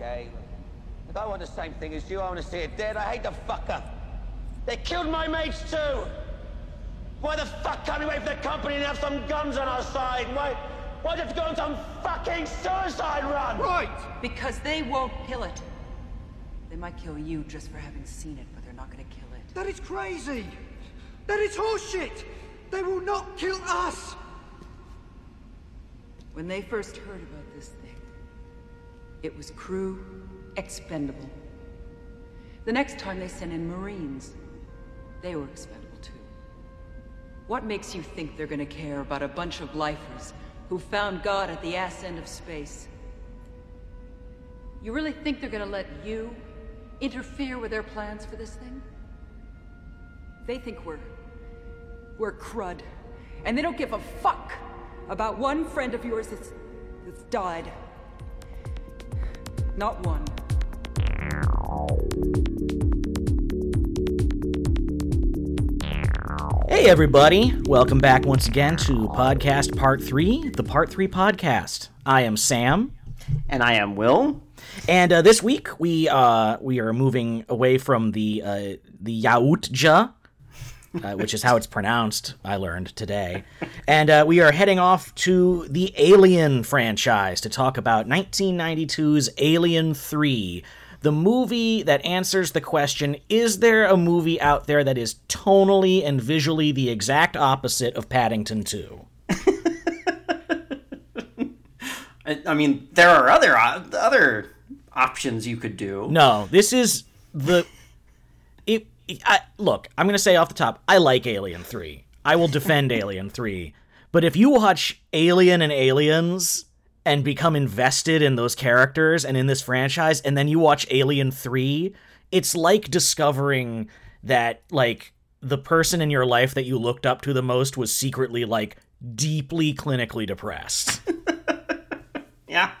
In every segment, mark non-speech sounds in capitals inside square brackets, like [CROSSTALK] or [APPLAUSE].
okay. But I want the same thing as you. I want to see it dead. I hate the fucker. They killed my mates too. Why the fuck can't we wait for the company and have some guns on our side? Why, why do you have to go on some fucking suicide run? Right! Because they won't kill it. They might kill you just for having seen it, but they're not gonna kill it. That is crazy! That is horseshit! They will not kill us! When they first heard about this thing, it was crew expendable. The next time they sent in Marines, they were expendable too. What makes you think they're gonna care about a bunch of lifers who found God at the ass end of space? You really think they're gonna let you interfere with their plans for this thing? They think we're... we're crud. And they don't give a fuck about one friend of yours that's... that's died. Not one. Hey, everybody. Welcome back once again to Podcast Part 3, the Part 3 podcast. I am Sam. And I am Will. And uh, this week we uh, we are moving away from the uh, the Yautja, uh, which is how it's pronounced. I learned today, and uh, we are heading off to the Alien franchise to talk about 1992's Alien Three, the movie that answers the question: Is there a movie out there that is tonally and visually the exact opposite of Paddington Two? [LAUGHS] I, I mean, there are other uh, other options you could do. No, this is the. It, I, look, I'm going to say off the top, I like Alien 3. I will defend [LAUGHS] Alien 3. But if you watch Alien and Aliens and become invested in those characters and in this franchise, and then you watch Alien 3, it's like discovering that, like, the person in your life that you looked up to the most was secretly, like, deeply clinically depressed. [LAUGHS] Yeah.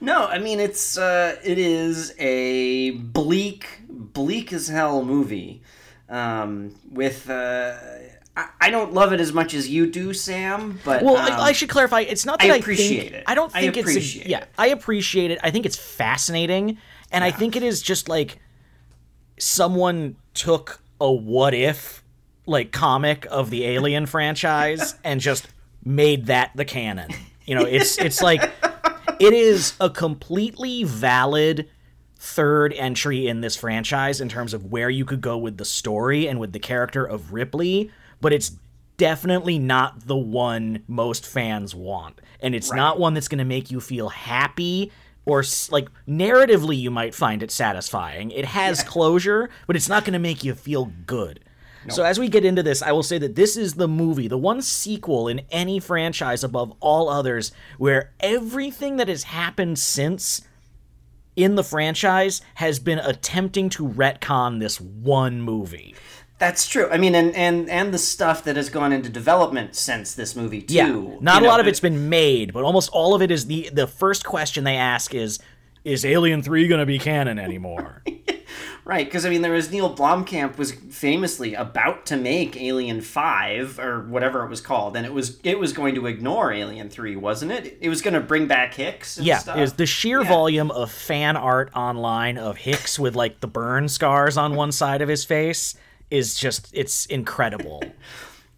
No, I mean it's uh it is a bleak bleak as hell movie. Um with uh I, I don't love it as much as you do, Sam, but Well, um, I, I should clarify. It's not that I I, appreciate think, it. I don't think it's a- yeah. I appreciate it. I think it's fascinating, and I think it is just like someone took a what if like comic of the Alien [LAUGHS] franchise and just made that the canon. You know, it's it's [LAUGHS] like it is a completely valid third entry in this franchise in terms of where you could go with the story and with the character of Ripley, but it's definitely not the one most fans want. And it's not one that's going to make you feel happy or like narratively you might find it satisfying. It has closure, but it's not going to make you feel good. So as we get into this, I will say that this is the movie, the one sequel in any franchise above all others where everything that has happened since in the franchise has been attempting to retcon this one movie. That's true. I mean, and and and the stuff that has gone into development since this movie too. Yeah, not a know, lot of it's been made, but almost all of it is the the first question they ask is is Alien 3 going to be canon anymore? [LAUGHS] Right, because I mean, there was Neil Blomkamp was famously about to make Alien Five or whatever it was called, and it was it was going to ignore Alien Three, wasn't it? It was going to bring back Hicks. And yeah, stuff. is the sheer Yeah. volume of fan art online of Hicks with like the burn scars on one side of his face is just it's incredible. [LAUGHS]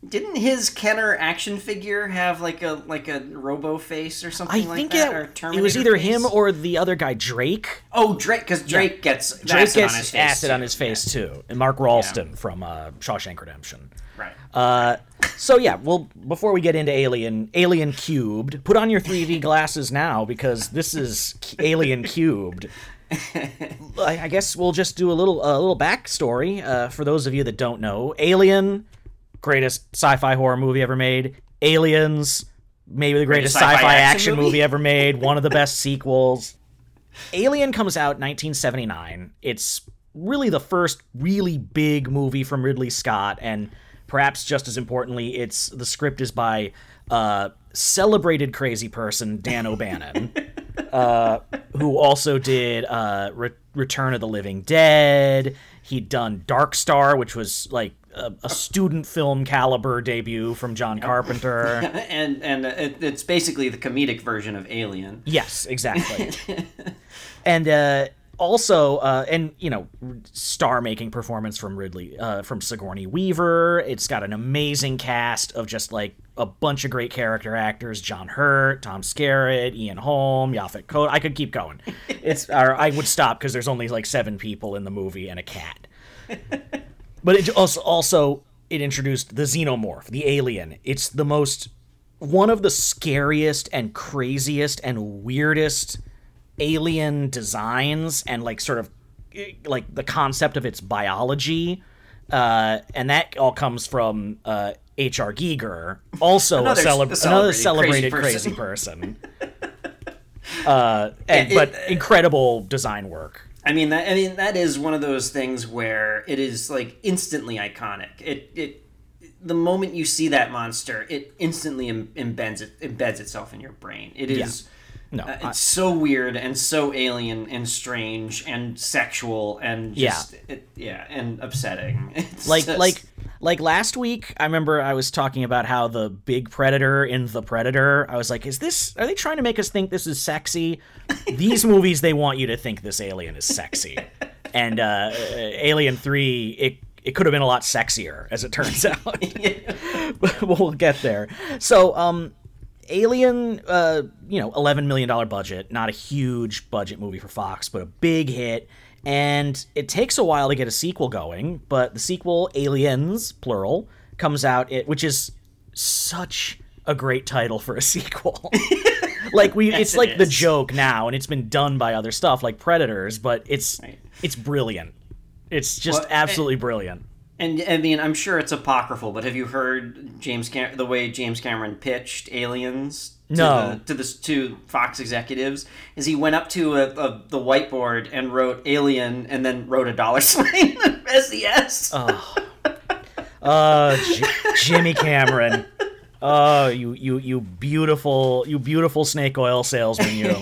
Didn't his Kenner action figure have like a like a Robo face or I something like think that? it, or it was either face? him or the other guy, Drake. oh Drake, because Drake gets Drake acid gets on his face acid too. on his face too, and Mark Rolston from uh, Shawshank Redemption. Right. Uh, so yeah, well, before we get into Alien, Alien Cubed, put on your 3D [LAUGHS] glasses now because this is Alien Cubed. [LAUGHS] I I guess we'll just do a little a little backstory uh, for those of you that don't know. Alien, greatest sci-fi horror movie ever made. Aliens, maybe the greatest, Greatest sci-fi, sci-fi action, action movie? movie? ever made. One of the best [LAUGHS] sequels. Alien comes out 1979. It's really the first really big movie from Ridley Scott, and perhaps just as importantly, it's the script is by uh, celebrated crazy person Dan O'Bannon, [LAUGHS] uh, who also did uh, Re- Return of the Living Dead. He'd done Dark Star, which was like a, a student film caliber debut from John Carpenter. [LAUGHS] and and it, it's basically the comedic version of Alien. Yes, exactly. [LAUGHS] and uh, also, uh, and you know, star-making performance from Ridley, uh, from Sigourney Weaver. It's got an amazing cast of just like a bunch of great character actors: John Hurt, Tom Skerritt, Ian Holm, Yaphet Kotto. I could keep going. It's, or I would stop because there's only like seven people in the movie and a cat. [LAUGHS] but it also also it introduced the xenomorph, the alien. It's the most one of the scariest and craziest and weirdest alien designs and like sort of eh, like the concept of its biology uh, and that all comes from uh, H.R. Giger, also Another a celeb- s- another celebrated celebrated crazy crazy person. [LAUGHS] uh, and, It- but incredible design work. I mean that I mean that is one of those things where it is like instantly iconic. It it the moment you see that monster, it instantly em- embeds it embeds itself in your brain. It is No, uh, I- it's so weird and so alien and strange and sexual and just it, yeah and upsetting. [LAUGHS] It's like just- like like last week i remember i was talking about how the big predator in the predator i was like is this are they trying to make us think this is sexy? [LAUGHS] These movies they want you to think this alien is sexy. And uh alien 3 it it could have been a lot sexier as it turns [LAUGHS] out. But we'll get there. So um Alien, uh, you know, eleven million dollar budget, not a huge budget movie for Fox, but a big hit. And it takes a while to get a sequel going, but the sequel, Aliens, plural, comes out, it, which is such a great title for a [LAUGHS] sequel. [LAUGHS] like we, it's it like the joke now, and it's been done by other stuff like Predators, but it's Right. it's brilliant. It's just Well, absolutely brilliant. And I mean, I'm sure it's apocryphal, but have you heard James Cam- the way James Cameron pitched Aliens to No. the, to the to Fox executives? Is he went up to a, a, the whiteboard and wrote Alien, and then wrote a dollar [LAUGHS] sign as the S. Uh, J- Jimmy Cameron. Oh, you you you beautiful you beautiful snake oil salesman you.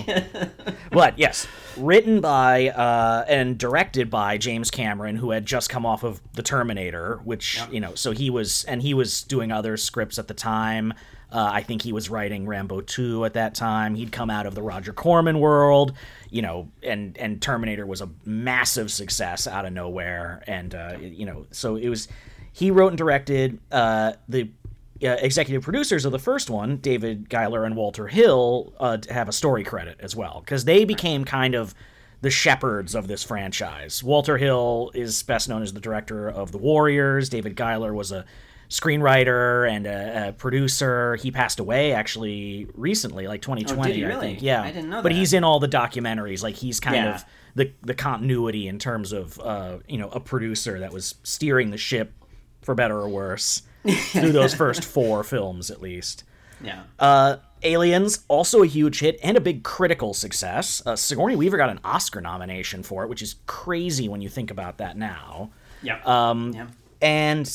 [LAUGHS] but yes, written by uh, and directed by James Cameron, who had just come off of The Terminator, which you know, so he was and he was doing other scripts at the time. Uh, I think he was writing Rambo 2 at that time. He'd come out of the Roger Corman world, you know, and and Terminator was a massive success out of nowhere, and uh, you know, so it was. He wrote and directed uh, the uh, executive producers of the first one, David Giler and Walter Hill, uh, have a story credit as well because they became kind of the shepherds of this franchise. Walter Hill is best known as the director of The Warriors. David Giler was a screenwriter and a, a producer. He passed away actually recently, like 2020, he I really? think. Yeah, I didn't know But that. he's in all the documentaries. Like he's kind Yeah. of the the continuity in terms of uh, you know a producer that was steering the ship for better or worse [LAUGHS] through those first four films at least. Yeah. Uh, Aliens, also a huge hit and a big critical success. Uh, Sigourney Weaver got an Oscar nomination for it, which is crazy when you think about that now. yeah. Um, yeah. And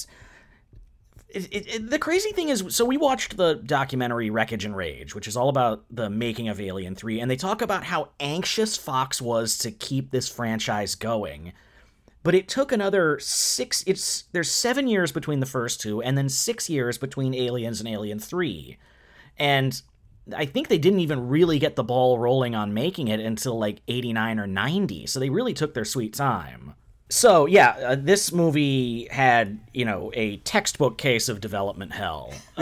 it, it, it- the crazy thing is, so we watched the documentary Wreckage and Rage, which is all about the making of Alien 3, and they talk about how anxious Fox was to keep this franchise going. But it took another six. It's there's seven years between the first two, and then six years between Aliens and Alien Three, and I think they didn't even really get the ball rolling on making it until like 89 or 90. So they really took their sweet time. So, yeah, uh, this movie had, you know, a textbook case of development hell. [LAUGHS]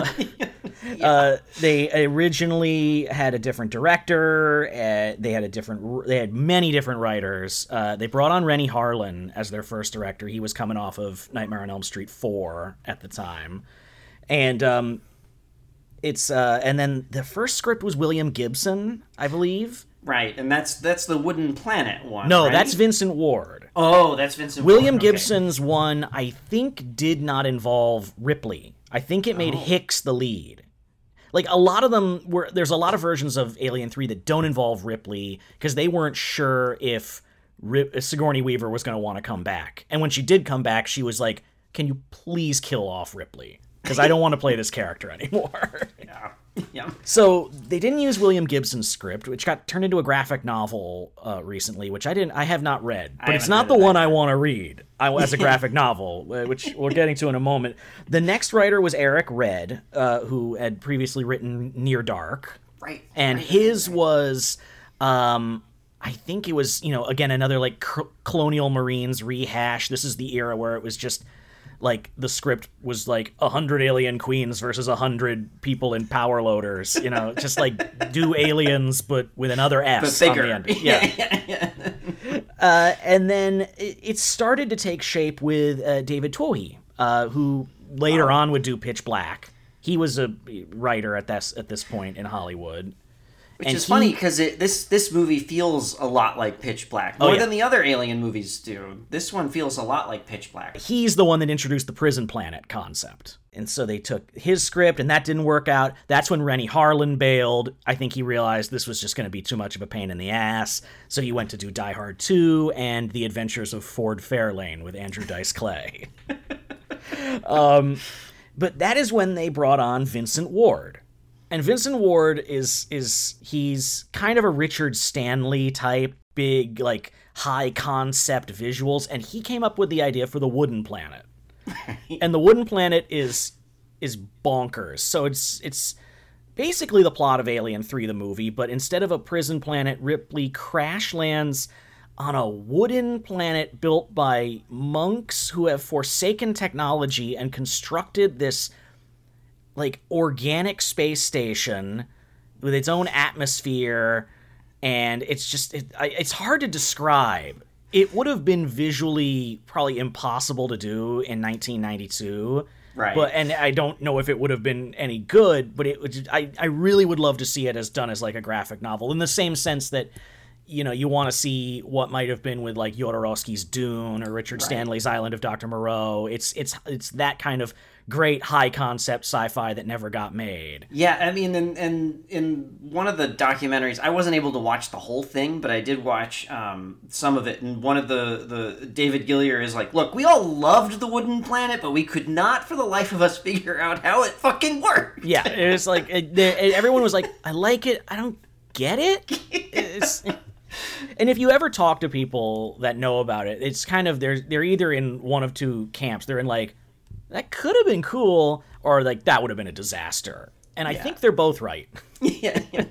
uh, they originally had a different director. Uh, they had a different. They had many different writers. Uh, they brought on Renny Harlin as their first director. He was coming off of Nightmare on Elm Street four at the time, and um, it's uh, and then the first script was William Gibson, I believe. Right, and that's that's the Wooden Planet one. No, right? that's Vincent Ward. Oh, that's Vincent. William Ward, okay. Gibson's one, I think, did not involve Ripley. I think it Oh. made Hicks the lead. Like a lot of them were, there's a lot of versions of Alien Three that don't involve Ripley because they weren't sure if Rip, Sigourney Weaver was going to want to come back. And when she did come back, she was like, "Can you please kill off Ripley? Because I don't want to play this character [LAUGHS] anymore." [LAUGHS] Yeah. [LAUGHS] Yeah. So they didn't use William Gibson's script, which got turned into a graphic novel uh, recently, which I didn't, I have not read, but it's haven't the one I want to read I, as a [LAUGHS] graphic novel, uh, which we're getting to in a moment. The next writer was Eric Red, uh, who had previously written Near Dark, Right. and right, his right. was um, I think it was, you know, again another like cr- colonial marines rehash. This is the era where it was just like the script was like a hundred alien queens versus a hundred people in power loaders. You know, just like do aliens but with another S But on the end. [LAUGHS] Yeah. uh, and then it, it started to take shape with uh, David Twohy, uh, who later on would do Pitch Black. He was a writer at this at this point in Hollywood. Which And is he- funny because this this movie feels a lot like Pitch Black more Oh, yeah. than the other Alien movies do. This one feels a lot like Pitch Black. he's the one that introduced the prison planet concept. And so they took his script, and that didn't work out. That's when Renny Harlin bailed. I think he realized this was just going to be too much of a pain in the ass. So he went to do Die Hard 2 and The Adventures of Ford Fairlane with Andrew Dice Clay. [LAUGHS] um, but that is when they brought on Vincent Ward. And Vincent Ward is is he's kind of a Richard Stanley type, big like high concept visuals, and he came up with the idea for the Wooden Planet. [LAUGHS] and the Wooden Planet is is bonkers. So it's it's basically the plot of Alien 3 the movie, but instead of a prison planet, Ripley crash lands on a wooden planet built by monks who have forsaken technology and constructed this like organic space station with its own atmosphere and it's just it, it's hard to describe it would have been visually probably impossible to do in 1992 Right. but and i don't know if it would have been any good but it would I, I really would love to see it as done as like a graphic novel in the same sense that you know you want to see what might have been with like Jodorowsky's Dune or Richard Stanley's Island of Dr. Moreau it's it's it's that kind of great high concept sci-fi that never got made Yeah, I mean, and in, in one of the documentaries, I wasn't able to watch the whole thing, but I did watch um, some of it. And one of the the David Giler is like, "Look, we all loved the Wooden Planet, but we could not, for the life of us, figure out how it fucking worked." Yeah, it was like it, it- everyone was like, "I like it. I don't get it." It's, and if you ever talk to people that know about it, it's kind of they're they're either in one of two camps. They're in like that could have been cool, or like that would have been a disaster. And I think they're both right. [LAUGHS] yeah, yeah.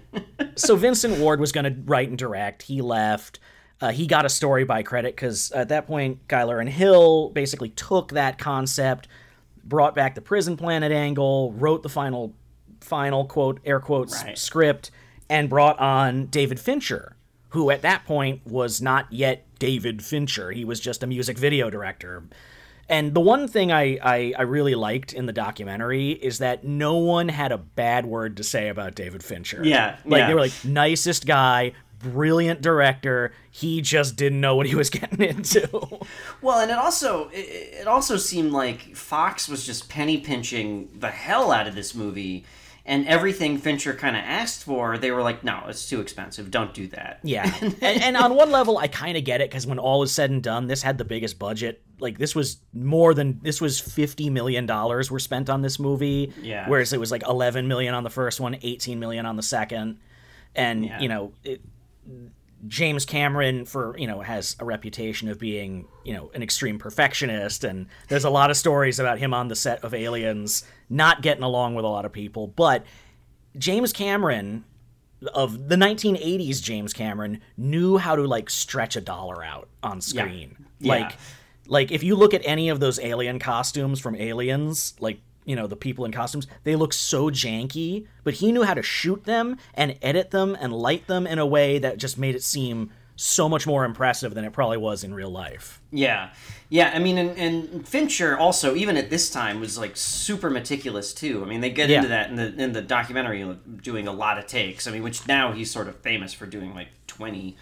so Vincent Ward was going to write and direct. He left. Uh, he got a story by credit because at that point, Giler and Hill basically took that concept, brought back the prison planet angle, wrote the final, final quote air quotes Right. script, and brought on David Fincher, who at that point was not yet David Fincher. He was just a music video director. And the one thing I, I, I really liked in the documentary is that no one had a bad word to say about David Fincher. Yeah, Like yeah. they were like nicest guy, brilliant director. He just didn't know what he was [LAUGHS] getting into. Well, and it also it, it also seemed like Fox was just penny pinching the hell out of this movie, and everything Fincher kind of asked for, they were like, "No, it's too expensive. Don't do that." yeah. [LAUGHS] and, and on one level, I kind of get it because when all is said and done, this had the biggest budget. Like this was more than this was fifty million dollars were spent on this movie. Yeah. Whereas it was like eleven million on the first one, 18 million on the second, and Yeah. you know it, James Cameron for you know has a reputation of being you know an extreme perfectionist and there's a lot of stories about him on the set of Aliens not getting along with a lot of people but James Cameron of the 1980s James Cameron knew how to like stretch a dollar out on screen Yeah. like like if you look at any of those alien costumes from Aliens like you know the people in costumes they look so janky but he knew how to shoot them and edit them and light them in a way that just made it seem so much more impressive than it probably was in real life Yeah, yeah. I mean, and, and Fincher also, even at this time, was like super meticulous too. I mean, they get Yeah. into that in the in the documentary, doing a lot of takes. I mean, which now he's sort of famous for doing like twenty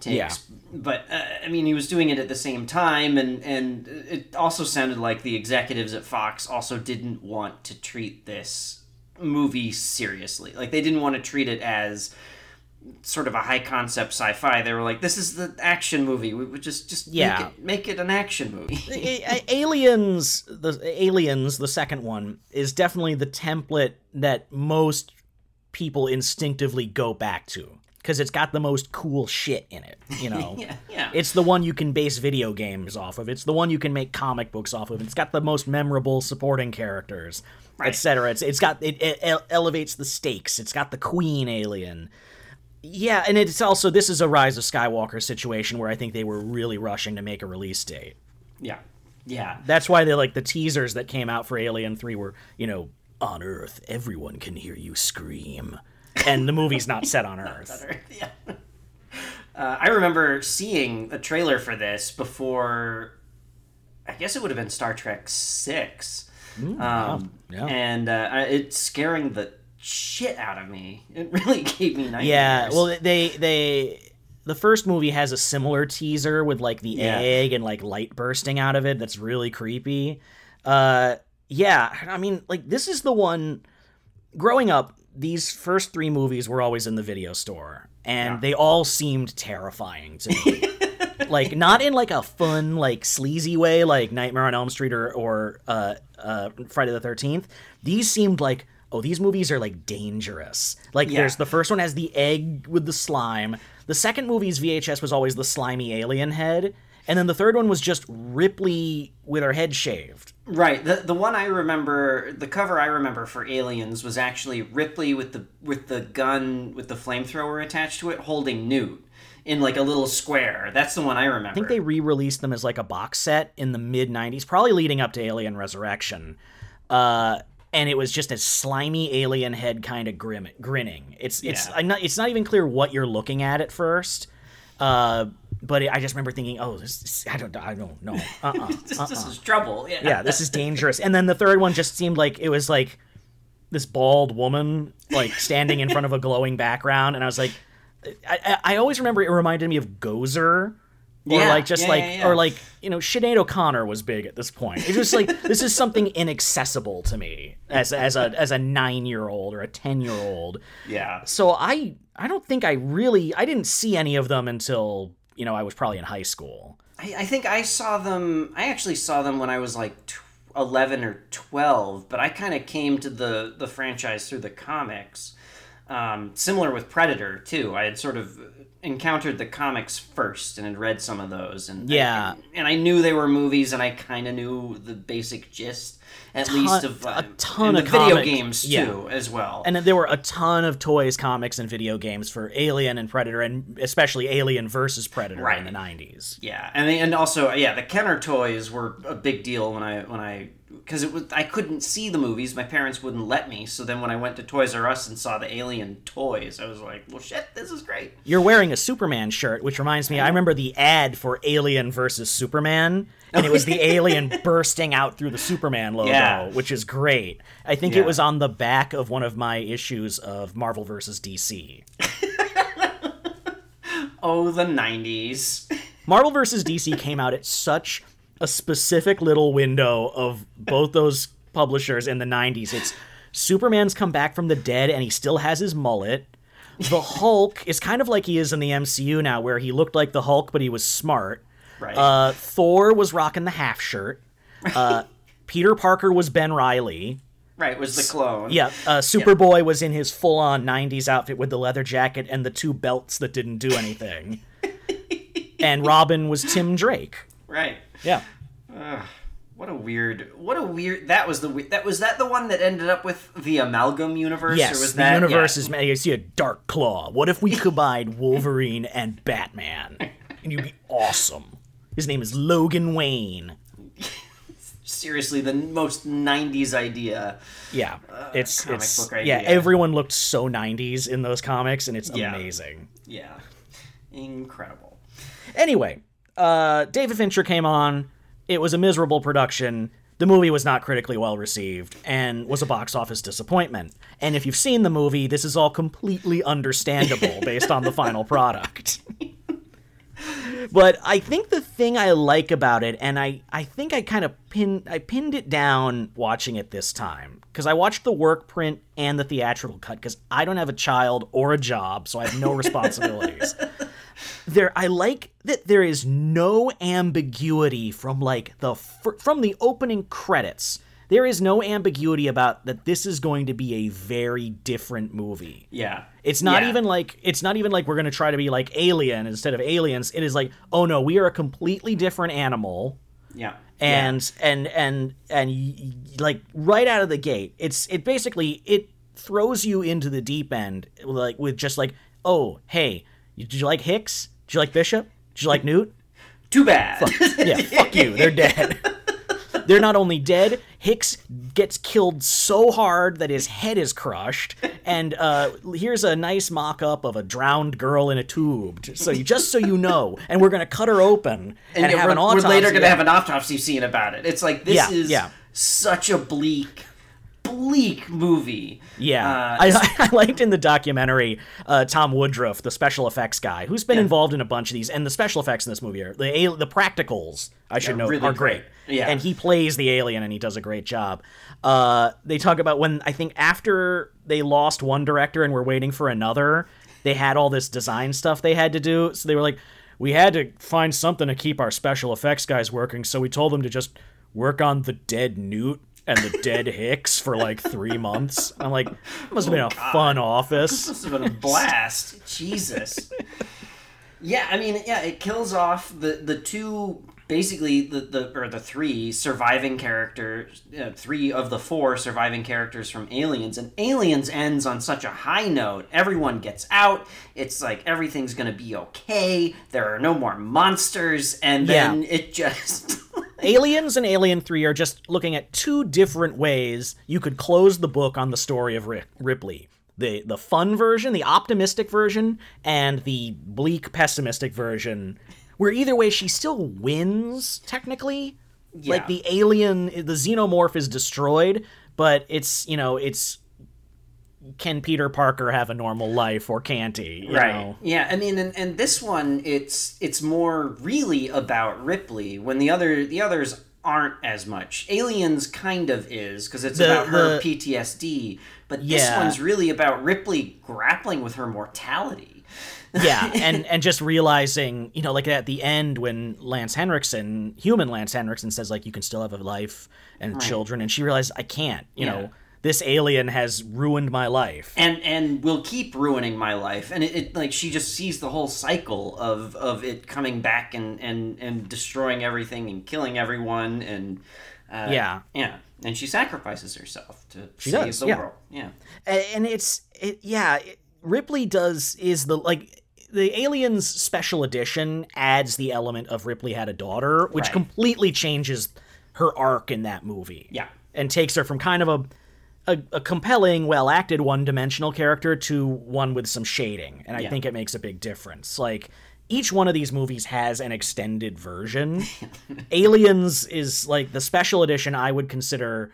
takes. Yeah. But uh, I mean, he was doing it at the same time, and and it also sounded like the executives at Fox also didn't want to treat this movie seriously. Like they didn't want to treat it as sort of a high concept sci-fi. They were like, "This is the action movie. We would just just Yeah. make, it, make it an action movie." [LAUGHS] Aliens the aliens the second one is definitely the template that most people instinctively go back to because it's got the most cool shit in it you know [LAUGHS] yeah, yeah. It's the one you can base video games off of. It's the one you can make comic books off of. It's got the most memorable supporting characters, Right. etc. It's it's got it, it ele- elevates the stakes. It's got the queen alien. Yeah, and it's also this is a Rise of Skywalker situation where I think they were really rushing to make a release date. Yeah. Yeah. That's why they like the teasers that came out for Alien 3 were, you know, on Earth, everyone can hear you scream. And the movie's not set on [LAUGHS] Earth. yeah. Uh, I remember seeing a trailer for this before. I guess it would have been Star Trek Six, um, yeah. and uh, it's scaring the shit out of me. It really [LAUGHS] gave me nightmares. Yeah, well they they the first movie has a similar teaser with like the Yeah. egg and like light bursting out of it that's really creepy. Uh yeah, I mean like this is the one growing up these first 3 movies were always in the video store and they all seemed terrifying to me. [LAUGHS] like not in like a fun like sleazy way like Nightmare on Elm Street or or uh uh Friday the 13th. These seemed like oh these movies are like dangerous. Like Yeah. there's the first one has the egg with the slime. The second movie's VHS was always the slimy alien head. And then the third one was just Ripley with her head shaved. Right. The the one I remember, the cover I remember for Aliens was actually Ripley with the with the gun with the flamethrower attached to it, holding Newt in like a little square. That's the one I remember. I think they re-released them as like a box set in the mid '90s, probably leading up to Alien Resurrection. Uh, and it was just a slimy alien head kind of grim- grinning. It's it's Yeah. Not it's not even clear what you're looking at at first. Uh, but I just remember thinking, oh, this, this- I don't I don't know. Uh-uh. [LAUGHS] this, this is trouble. Yeah. yeah, this is dangerous. And then the third one just seemed like it was like this bald woman like standing in front of a glowing background, and I was like, I, I, I always remember it reminded me of Gozer. Or Yeah, like just yeah, like yeah, yeah. or like you know Sinead O'Connor was big at this point. It's just like [LAUGHS] this is something inaccessible to me as as a as a nine year old or a ten year old. Yeah. So I I don't think I really I didn't see any of them until you know I was probably in high school. I, I think I saw them. I actually saw them when I was like tw- eleven or twelve, but I kind of came to the the franchise through the comics. Um, similar with Predator too. I had sort of encountered the comics first and had read some of those, and Yeah. and I knew they were movies, and I kind of knew the basic gist at least of uh, a ton of the video comic- games yeah. too as well. And there were a ton of toys, comics, and video games for Alien and Predator, and especially Alien versus Predator Right. in the '90s. Yeah, and they, and also yeah, the Kenner toys were a big deal when I when I because it was I couldn't see the movies. My parents wouldn't let me. So then when I went to Toys R Us and saw the Alien toys, I was like, well, shit, this is great. You're wearing a Superman shirt, which reminds me, I oh. remember the ad for Alien versus Superman, and it was the [LAUGHS] alien bursting out through the Superman logo, Yeah. which is great. I think Yeah. it was on the back of one of my issues of Marvel versus DC. [LAUGHS] Oh, the '90s. Marvel vs. DC came out at such a specific little window of both those publishers in the 90s. It's Superman's come back from the dead and he still has his mullet. The [LAUGHS] Hulk is kind of like he is in the MCU now, where he looked like the Hulk, but he was smart. Right. Uh, Thor was rocking the half shirt. Uh, [LAUGHS] Peter Parker was Ben Reilly. right, was the clone. Yeah, uh, Superboy was in his full-on '90s outfit with the leather jacket and the two belts that didn't do anything. [LAUGHS] and Robin was Tim Drake. Right. Yeah, What a weird. What a weird. That was the. That was that the one that ended up with the amalgam universe. or yes, the that, universe yeah. is. You see a Dark Claw. What if we [LAUGHS] combined Wolverine and Batman? And you'd be awesome. His name is Logan Wayne. [LAUGHS] seriously the most '90s idea. Yeah, it's comic it's book yeah. Everyone looked so '90s in those comics, and it's Yeah. amazing. Yeah, incredible. Anyway, uh, David Fincher came on. It was a miserable production. The movie was not critically well received and was a box office disappointment. And if you've seen the movie, this is all completely understandable [LAUGHS] based on the final product. but I think the thing I like about it, and I, I think I kind of pin I pinned it down watching it this time because I watched the work print and the theatrical cut because I don't have a child or a job, so I have no responsibilities [LAUGHS] there i like that there is no ambiguity from like the from the opening credits. There is no ambiguity about that this is going to be a very different movie. Yeah, it's not Yeah. even like it's not even like we're going to try to be like alien instead of aliens. It is like oh no we are a completely different animal. Yeah. and and and and y- like right out of the gate it's it basically it throws you into the deep end like with just like "Oh, hey, did you like Hicks? Did you like Bishop? Did you like Newt? Too bad. Yeah, [LAUGHS] fuck you. They're dead." They're not only dead, Hicks gets killed so hard that his head is crushed. And uh, here's a nice mock up of a drowned girl in a tube. So you, just so you know, and we're gonna cut her open and, and have we're, an autopsy. we're later going to have an autopsy scene about it. It's like this Yeah, is yeah. such a bleak, bleak movie. Yeah, Uh, I, [LAUGHS] I liked in the documentary uh, Tom Woodruff, the special effects guy, who's been involved in a bunch of these, and the special effects in this movie are the the practicals. I should Yeah, know really are great. great. Yeah. and he plays the alien, and he does a great job. Uh, they talk about when I think after they lost one director and were waiting for another, they had all this design stuff they had to do. So they were like, we had to find something to keep our special effects guys working, so we told them to just work on the dead Newt and the dead Hicks for like three months. I'm like, must have been a fun office. This has been a blast. Jesus. Yeah, I mean, yeah, it kills off the the two basically the the or the three surviving characters, uh, three of the four surviving characters from Aliens, and Aliens ends on such a high note. Everyone gets out. It's like everything's gonna be okay. There are no more monsters, and then it just. [LAUGHS] Aliens and Alien 3 are just looking at two different ways you could close the book on the story of Ri- Ripley. The the fun version, the optimistic version, and the bleak pessimistic version. Where either way she still wins technically. Yeah. Like the alien the xenomorph is destroyed, but it's, you know, it's can Peter Parker have a normal life or can't he? You right know? yeah i mean and, and this one it's it's more really about ripley when the other the others aren't as much aliens kind of is because it's The- about her the- ptsd but this one's really about ripley grappling with her mortality yeah, [LAUGHS] and and just realizing, you know, like at the end when Lance Henriksen, human Lance Henriksen, says like you can still have a life and children, and she realized I can't. You Yeah. know, this alien has ruined my life. and and will keep ruining my life and it, it like she just sees the whole cycle of of it coming back and and and destroying everything and killing everyone and uh, Yeah. yeah and she sacrifices herself to She save does, the yeah. world yeah and it's it, yeah, it, Ripley does is the like the Aliens Special Edition adds the element of Ripley had a daughter, which Right. completely changes her arc in that movie. Yeah. and takes her from kind of a a, a compelling, well acted, one dimensional character to one with some shading, and I Yeah. think it makes a big difference. Like each one of these movies has an extended version. [LAUGHS] Aliens is like the special edition. I would consider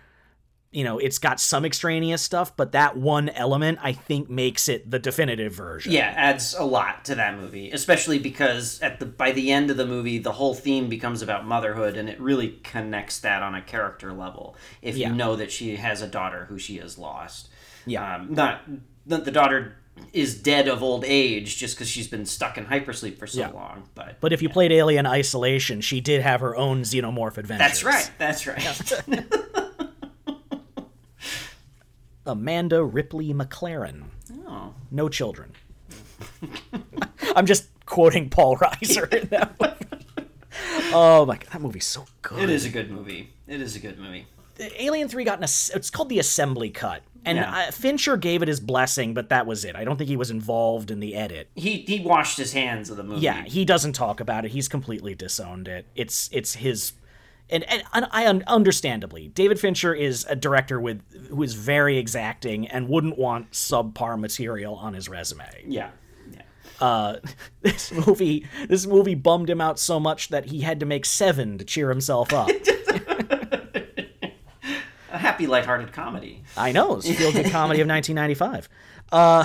you know, it's got some extraneous stuff, but that one element I think makes it the definitive version. Yeah, adds a lot to that movie, especially because at the by the end of the movie, the whole theme becomes about motherhood, and it really connects that on a character level. If Yeah. you know that she has a daughter who she has lost, Yeah. um, not that the daughter is dead of old age just because she's been stuck in hypersleep for so Yeah. long. But But if you played Alien Isolation, she did have her own xenomorph adventure. that's right. That's right. [LAUGHS] [LAUGHS] Amanda Ripley McLaren. oh, No children. [LAUGHS] I'm just quoting Paul Reiser in that [LAUGHS] movie. Oh my god, that movie's so good. it is a good movie. It is a good movie. Alien 3 got an ass- it's called the assembly cut. And Yeah. uh, Fincher gave it his blessing, but that was it. I don't think he was involved in the edit. He he washed his hands of the movie. Yeah, he doesn't talk about it. He's completely disowned it. It's it's his and, and, I un- understandably, David Fincher is a director with who is very exacting and wouldn't want subpar material on his resume. yeah. Yeah. Uh, [LAUGHS] this movie this movie bummed him out so much that he had to make seven to cheer himself up. [LAUGHS] A happy, lighthearted comedy. I know it's a feel good comedy of [LAUGHS] 1995. Uh,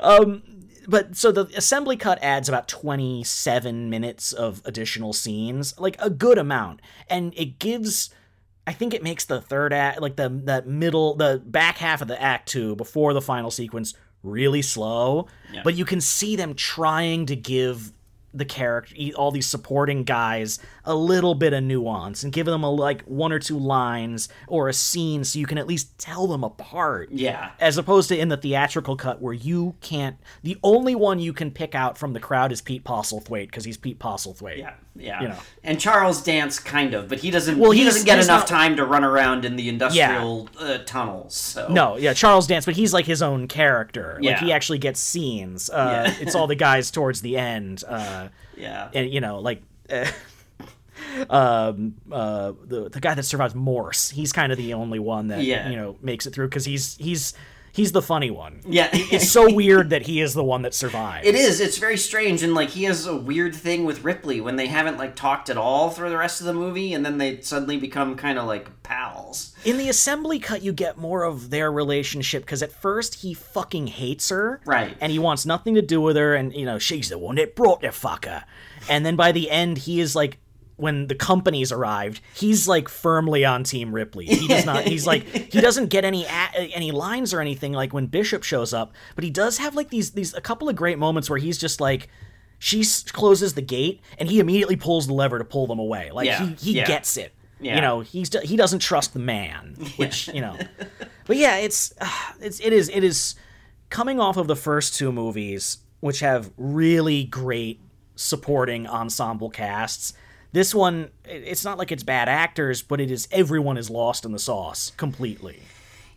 um, but so the assembly cut adds about 27 minutes of additional scenes, like a good amount, and it gives. I think it makes the third act, like the the middle, the back half of the act two before the final sequence, really slow. Yeah. But you can see them trying to give the character all these supporting guys a little bit of nuance and give them a like one or two lines or a scene so you can at least tell them apart. Yeah. as opposed to in the theatrical cut where you can't the only one you can pick out from the crowd is pete postlethwaite because he's pete postlethwaite. Yeah, yeah. You know. And Charles Dance kind of, but he doesn't. Well, he doesn't get enough not- time to run around in the industrial uh, tunnels. So no yeah charles dance but he's like his own character like he actually gets scenes uh Yeah. [LAUGHS] it's all the guys towards the end uh yeah, and you know like [LAUGHS] um uh the the guy that survives morse he's kind of the only one that Yeah. you know makes it through because he's he's he's the funny one yeah. it's so weird that he is the one that survives It is. It's very strange, and like he has a weird thing with Ripley when they haven't like talked at all through the rest of the movie, and then they suddenly become kind of like pals. in the assembly cut you get more of their relationship because at first he fucking hates her Right. and he wants nothing to do with her and you know she's the one that brought the fucker and then by the end he is like when the companies arrived he's like firmly on team ripley. He does not he's like he doesn't get any a- any lines or anything like when bishop shows up but he does have like these these a couple of great moments where he's just like she closes the gate and he immediately pulls the lever to pull them away. Like Yeah, he, he yeah. gets it. Yeah. you know he's he doesn't trust the man which you know. But yeah it's [SIGHS] it's it is it is coming off of the first two movies which have really great supporting ensemble casts this one it's not like it's bad actors but it is everyone is lost in the sauce completely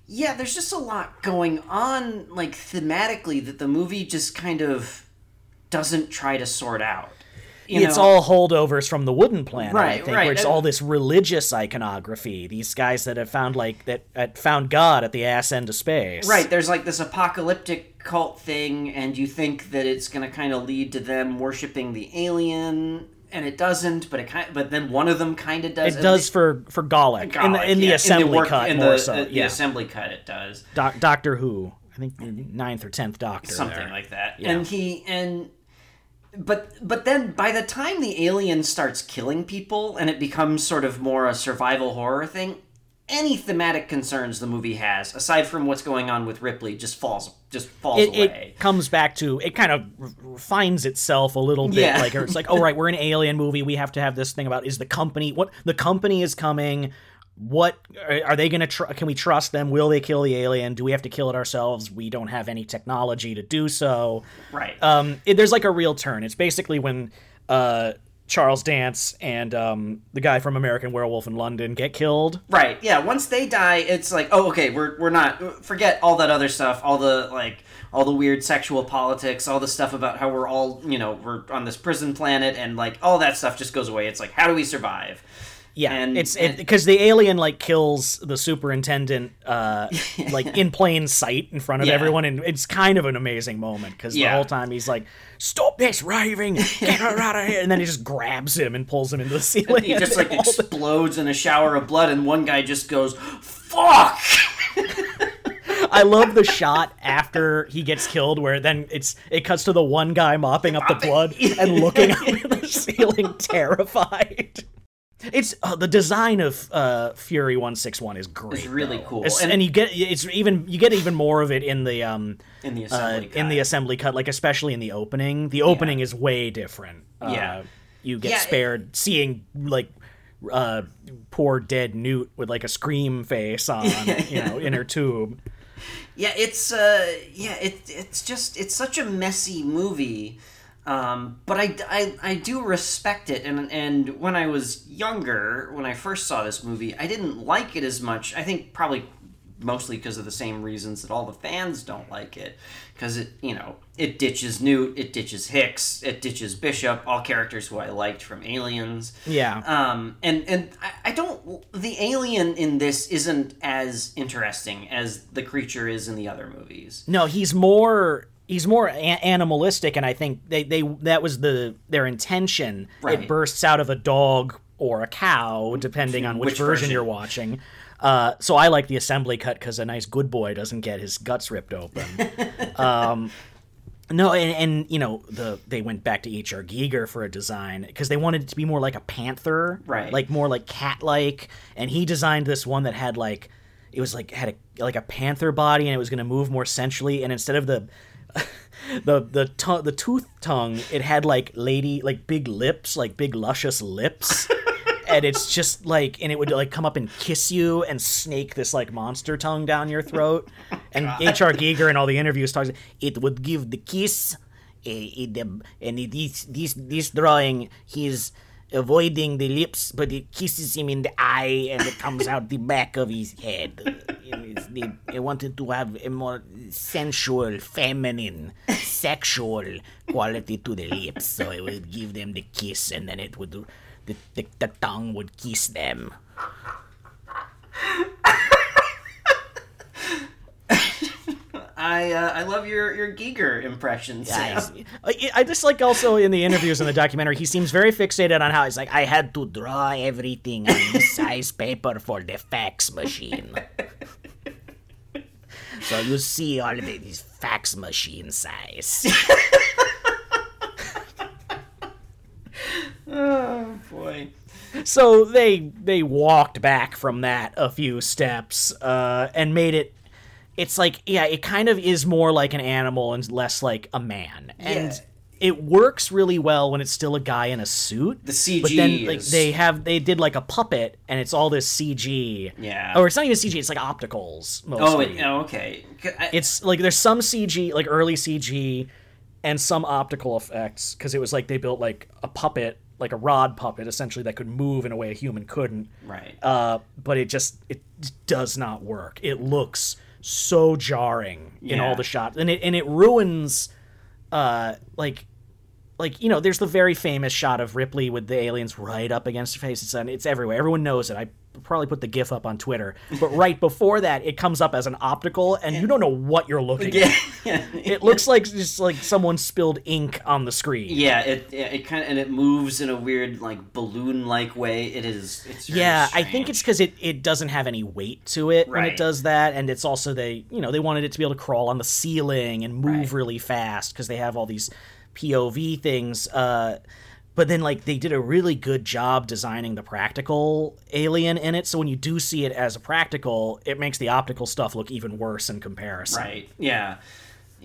Yeah, there's just a lot going on, like thematically, that the movie just kind of doesn't try to sort out. You it's know? all holdovers from the wooden planet i Right, think right, where it's all this religious iconography these guys that have found like that, that found god at the ass end of space Right, there's like this apocalyptic cult thing, and you think that it's going to kind of lead to them worshiping the alien, and it doesn't. But it kind, but then one of them kind of does. it does for for Galek, in the, in the yeah, assembly work- cut in more the, so. uh, the assembly cut, it does Doc, Doctor Who. I think the ninth or tenth Doctor. something there. like that. Yeah. And he and. But but then by the time the alien starts killing people and it becomes sort of more a survival horror thing, any thematic concerns the movie has, aside from what's going on with Ripley, just falls just falls It, away. it comes back to it kind of refines itself a little bit Yeah. like it's like oh right we're an [LAUGHS] alien movie we have to have this thing about is the company what the company is coming what are are they gonna tr- can we trust them will they kill the alien do we have to kill it ourselves we don't have any technology to do so right. um, it, there's like a real turn. It's basically when uh, Charles Dance and um, the guy from American Werewolf in London get killed. Right. Yeah. Once they die, it's like, oh, okay, we're we're not forget all that other stuff, all the like all the weird sexual politics, all the stuff about how we're all you know we're on this prison planet, and like all that stuff just goes away. It's like, how do we survive? Yeah, And- it's because the alien like kills the superintendent uh, [LAUGHS] like in plain sight in front of Yeah. everyone, and it's kind of an amazing moment because the whole time he's like, "Stop this raving! Get her out of here!" And then he just grabs him and pulls him into the ceiling. And He just [LAUGHS] like All the- explodes in a shower of blood, and one guy just goes, "Fuck!" [LAUGHS] I love the shot after he gets killed, where then it's it cuts to the one guy mopping up the blood and looking up at the ceiling, terrified. It's uh, the design of uh, Fury One Six One is great. It's really though. cool. It's- And- and, you get it's even you get even more of it in the um In the uh, assembly in the cut. assembly cut, like especially in the opening. The opening is way different. Uh, Yeah. you get Yeah, it- spared seeing like uh poor dead Newt with like a scream face on, [LAUGHS] you know, in her tube. Yeah, it's uh, yeah, it it's just it's such a messy movie, um, but I, I I do respect it, and and when I was younger, when I first saw this movie, I didn't like it as much. I think probably mostly because of the same reasons that all the fans don't like it, because it you know it ditches Newt, it ditches Hicks, it ditches Bishop, all characters who I liked from Aliens. Yeah. Um, and and I, I don't. The alien in this isn't as interesting as the creature is in the other movies. No, he's more he's more a- animalistic, and I think they they that was the their intention. Right. It bursts out of a dog or a cow, depending on which, Which version, version. you're watching. Uh, so I like the assembly cut because a nice good boy doesn't get his guts ripped open. [LAUGHS] um, no, and, and you know the they went back to H.R. Giger for a design because they wanted it to be more like a panther, Right. Like more like cat-like, and he designed this one that had like it was like had a like a panther body and it was going to move more centrally, and instead of the [LAUGHS] the the to- the tooth tongue it had like lady like big lips like big luscious lips. [LAUGHS] And it's just like and it would like come up and kiss you and snake this like monster tongue down your throat. [LAUGHS] And hr giger in all the interviews talks it would give the kiss. Eh, the- and it- this this this drawing he's avoiding the lips but it kisses him in the eye and it comes out the back of his head It's the- I wanted to have a more sensual, feminine, sexual quality to the lips, so it would give them the kiss, and then it would, the, the, the tongue would kiss them. [LAUGHS] I uh, I love your your Giger impressions. I, Sam. I- I just like also in the interviews in the documentary, he seems very fixated on how he's like, I had to draw everything on this [LAUGHS] size paper for the fax machine. [LAUGHS] so you see all of is fax machine size. [LAUGHS] Oh boy. so they they walked back from that a few steps uh, and made it it's like yeah it kind of is more like an animal and less like a man and Yeah. it works really well when it's still a guy in a suit The CG but then like is- they have they did like a puppet and it's all this cg Yeah. or it's not even cg it's like opticals Oh, mostly it, oh, okay. I- it's like there's some CG, like early CG, and some optical effects because it was like they built like a puppet, like a rod puppet, essentially that could move in a way a human couldn't. right. Uh, but it just it does not work. It looks so jarring in Yeah. all the shots, and it and it ruins, uh, like. Like you know, there's the very famous shot of Ripley with the aliens right up against her face. It's and it's everywhere. Everyone knows it. I probably put the GIF up on Twitter. But right before that, it comes up as an optical, and you don't know what you're looking at. [LAUGHS] yeah. It looks like just like someone spilled ink on the screen. Yeah, it it, kind of and it moves in a weird like balloon like way. It is. Yeah, I think it's because it, it doesn't have any weight to it when it does that, and it's also they you know they wanted it to be able to crawl on the ceiling and move Right. really fast because they have all these POV things. Uh, but then like they did a really good job designing the practical alien in it, so when you do see it as a practical, it makes the optical stuff look even worse in comparison. right. Yeah.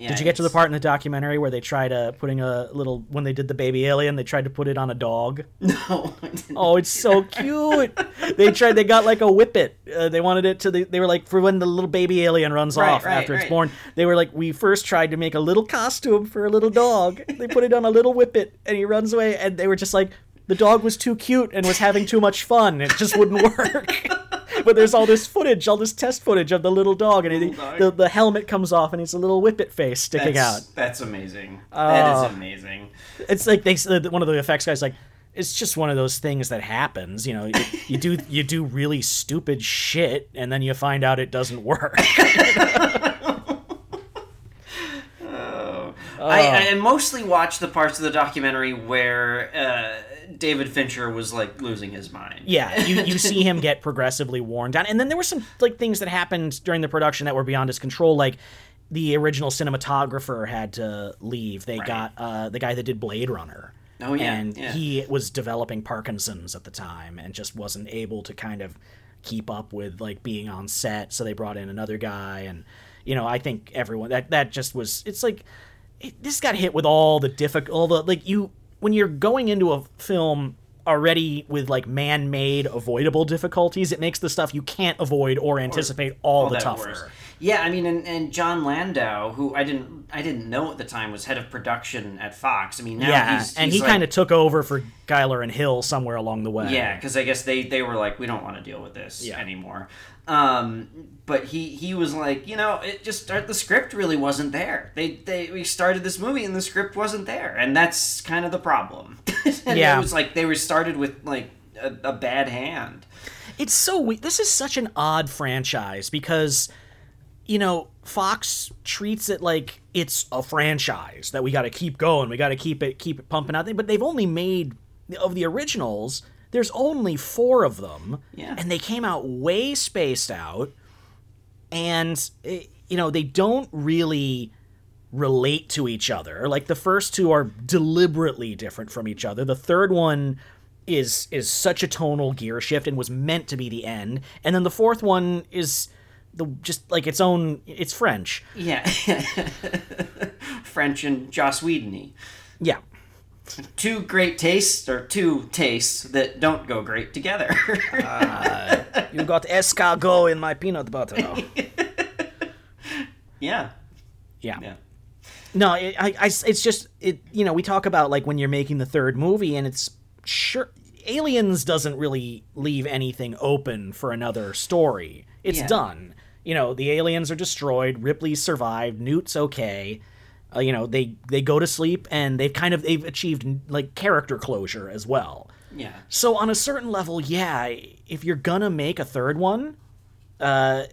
Yeah, Did you get to the part in the documentary where they tried uh, putting a little when they did the baby alien? They tried to put it on a dog. [LAUGHS] No. I didn't. Oh, it's so cute. they tried. They got like a whippet. Uh, they wanted it to. The, they were like for when the little baby alien runs Right, off right, after it's born. They were like, we first tried to make a little costume for a little dog. they put it on a little whippet, and he runs away. And they were just like, the dog was too cute and was having too much fun. It just wouldn't work. [LAUGHS] but there's all this footage, all this test footage of the little dog, and he, dog. the the helmet comes off, and he's a little whippet face sticking That's, out. That's amazing. that Oh. is ah. amazing. It's like they one of the effects guys like it's just one of those things that happens. You know, you, you do you do really stupid shit, and then you find out it doesn't work. [LAUGHS] I, I mostly watched the parts of the documentary where uh, David Fincher was like losing his mind. yeah, you, you [LAUGHS] see him get progressively worn down, and then there were some like things that happened during the production that were beyond his control, like. The original cinematographer had to leave. They got uh, the guy that did Blade Runner. Oh, yeah, and yeah. he was developing Parkinson's at the time and just wasn't able to kind of keep up with like being on set. So they brought in another guy, and you know I think everyone that that just was. It's like it, this got hit with all the difficult, all the like you when you're going into a film already with like man-made avoidable difficulties it makes the stuff you can't avoid or anticipate all, all the tougher. Yeah, I mean, and, and Jon Landau, who I didn't I didn't know at the time was head of production at Fox. I mean, now yeah he's, and he like- kind of took over for Giler and Hill somewhere along the way Yeah, because I guess they they were like, we don't want to deal with this Yeah. anymore. Um, but he he was like, you know, it just start the script really wasn't there. They they we started this movie and the script wasn't there, and that's kind of the problem. [LAUGHS] Yeah. it was like they were started with like a, a bad hand. It's so weird. This is such an odd franchise because, you know, Fox treats it like it's a franchise that we got to keep going. We got to keep it keep it pumping out. But they've only made of the originals. There's only four of them, Yeah. and they came out way spaced out. And eh, you know they don't really relate to each other. Like the first two are deliberately different from each other. The third one is is such a tonal gear shift and was meant to be the end. And then the fourth one is the just like its own. It's French. Yeah. [LAUGHS] French and Joss Whedon Yeah. Two great tastes, or two tastes that don't go great together. Uh, you got escargot in my peanut butter. [LAUGHS] yeah. yeah. Yeah. No, it, I, I, it's just it. You know, we talk about like when you're making the third movie, and it's sure Aliens doesn't really leave anything open for another story. It's Yeah. done. You know, the aliens are destroyed. Ripley survived. Newt's okay. Uh, you know, they they go to sleep, and they've kind of they've achieved like character closure as well. Yeah. So on a certain level, yeah, if you're gonna make a third one, uh,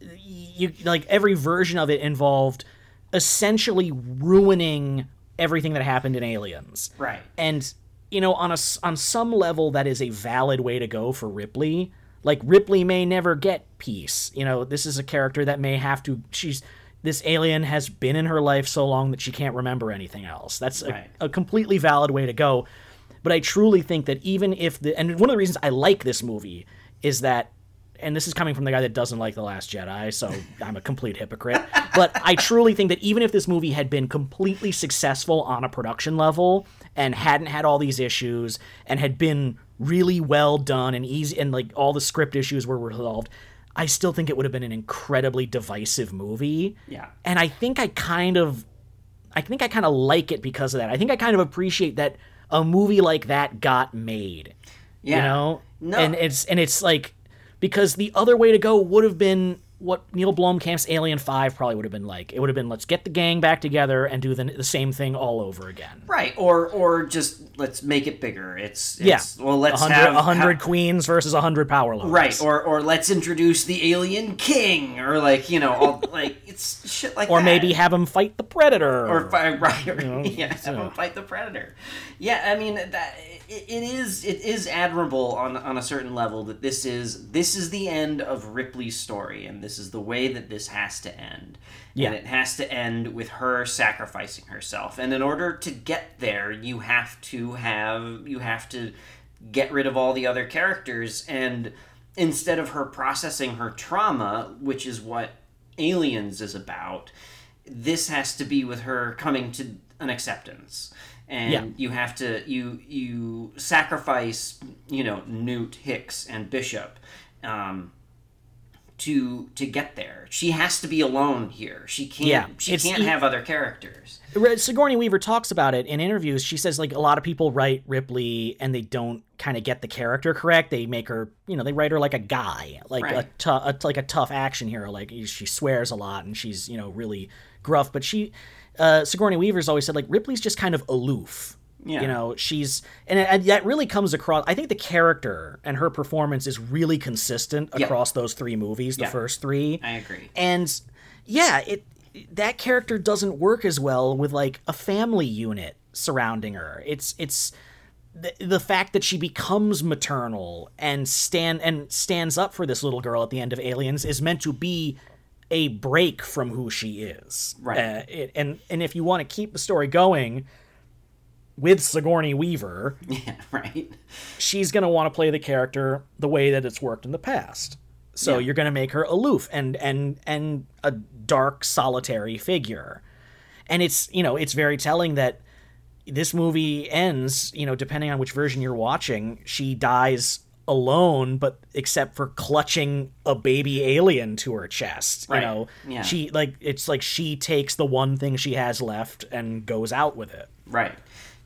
you like every version of it involved essentially ruining everything that happened in Aliens. Right. And you know, on a on some level, that is a valid way to go for Ripley. Like Ripley may never get peace. You know, this is a character that may have to. She's this alien has been in her life so long that she can't remember anything else. That's a, Right. a completely valid way to go. But I truly think that even if the and one of the reasons I like this movie is that and this is coming from the guy that doesn't like the last jedi so [LAUGHS] i'm a complete hypocrite but i truly think that even if this movie had been completely successful on a production level and hadn't had all these issues and had been really well done and easy and like all the script issues were resolved i still think it would have been an incredibly divisive movie Yeah. and i think i kind of I think I kind of like it because of that. I think I kind of appreciate that a movie like that got made. Yeah. You know? No. And it's and it's like because the other way to go would have been what Neil Blomkamp's Alien 5 probably would have been like. It would have been let's get the gang back together and do the, the same thing all over again. Right. Or or just let's make it bigger. It's, Yeah. it's well let's 100, have 100 ha- queens versus 100 power levels. Right, or or let's introduce the alien king, or like you know, all, [LAUGHS] like it's shit like that. or that. maybe have him fight the predator. or fi- [LAUGHS] right, or, know, yeah, have him fight the predator. Yeah, I mean that it, it is it is admirable on on a certain level that this is this is the end of Ripley's story, and this is the way that this has to end. Yeah. and it has to end with her sacrificing herself. And in order to get there, you have to have you have to get rid of all the other characters and instead of her processing her trauma, which is what Aliens is about, this has to be with her coming to an acceptance. And Yeah. you have to you you sacrifice, you know, Newt, Hicks, and Bishop. Um, to to get there. She has to be alone here. She can't Yeah, she can't e- have other characters. Sigourney Weaver talks about it in interviews. She says like a lot of people write Ripley and they don't kind of get the character correct. They make her, you know, they write her like a guy, like a, Right. tou- a like a tough action hero. Like she swears a lot and she's you know really gruff. But she, uh, Sigourney Weaver's always said like Ripley's just kind of aloof. Yeah. You know, she's and, and that really comes across. I think the character and her performance is really consistent Yeah. across those three movies, the Yeah. first three. I agree. And yeah, it that character doesn't work as well with like a family unit surrounding her. It's it's the, the fact that she becomes maternal and stand and stands up for this little girl at the end of Aliens is meant to be a break from who she is. Right. Uh, it, and and if you want to keep the story going with Sigourney Weaver, [LAUGHS] Yeah, right. she's going to want to play the character the way that it's worked in the past. So Yeah. you're going to make her aloof and and and a dark solitary figure. And it's, you know, it's very telling that this movie ends, you know, depending on which version you're watching, she dies alone but except for clutching a baby alien to her chest, Right. you know. Yeah. She like it's like she takes the one thing she has left and goes out with it. Right.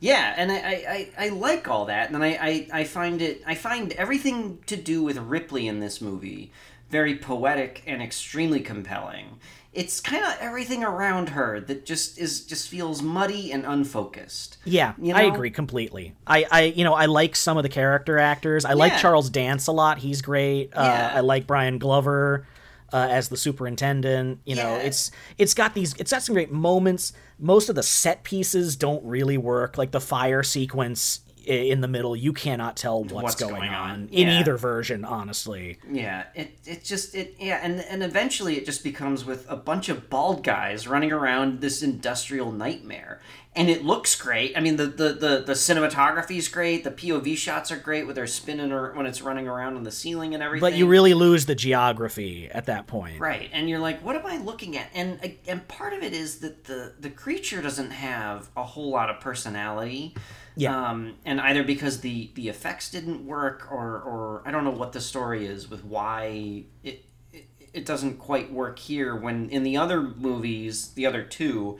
Yeah, and I, I, I, I like all that, and I, I, I find it I find everything to do with Ripley in this movie very poetic and extremely compelling. It's kind of everything around her that just is just feels muddy and unfocused. Yeah, You I agree completely. I, I, you know, I like some of the character actors. I like Charles Dance a lot. He's great. Uh, Yeah. I like Brian Glover uh, as the superintendent. You know, Yeah. it's it's got these. It's got some great moments. Most of the set pieces don't really work. Like the fire sequence in the middle. You cannot tell what's, What's going, going on, on. in Yeah. either version, honestly. Yeah, it it just it yeah, and and eventually it just becomes with a bunch of bald guys running around this industrial nightmare. And it looks great. I mean the the the, the cinematography is great, the POV shots are great with her spinning or when it's running around on the ceiling and everything. But you really lose the geography at that point. Right, and you're like, what am I looking at? And and part of it is that the the creature doesn't have a whole lot of personality. Yeah. Um, and either because the the effects didn't work, or or I don't know what the story is with why it it, it doesn't quite work here. When in the other movies, the other two,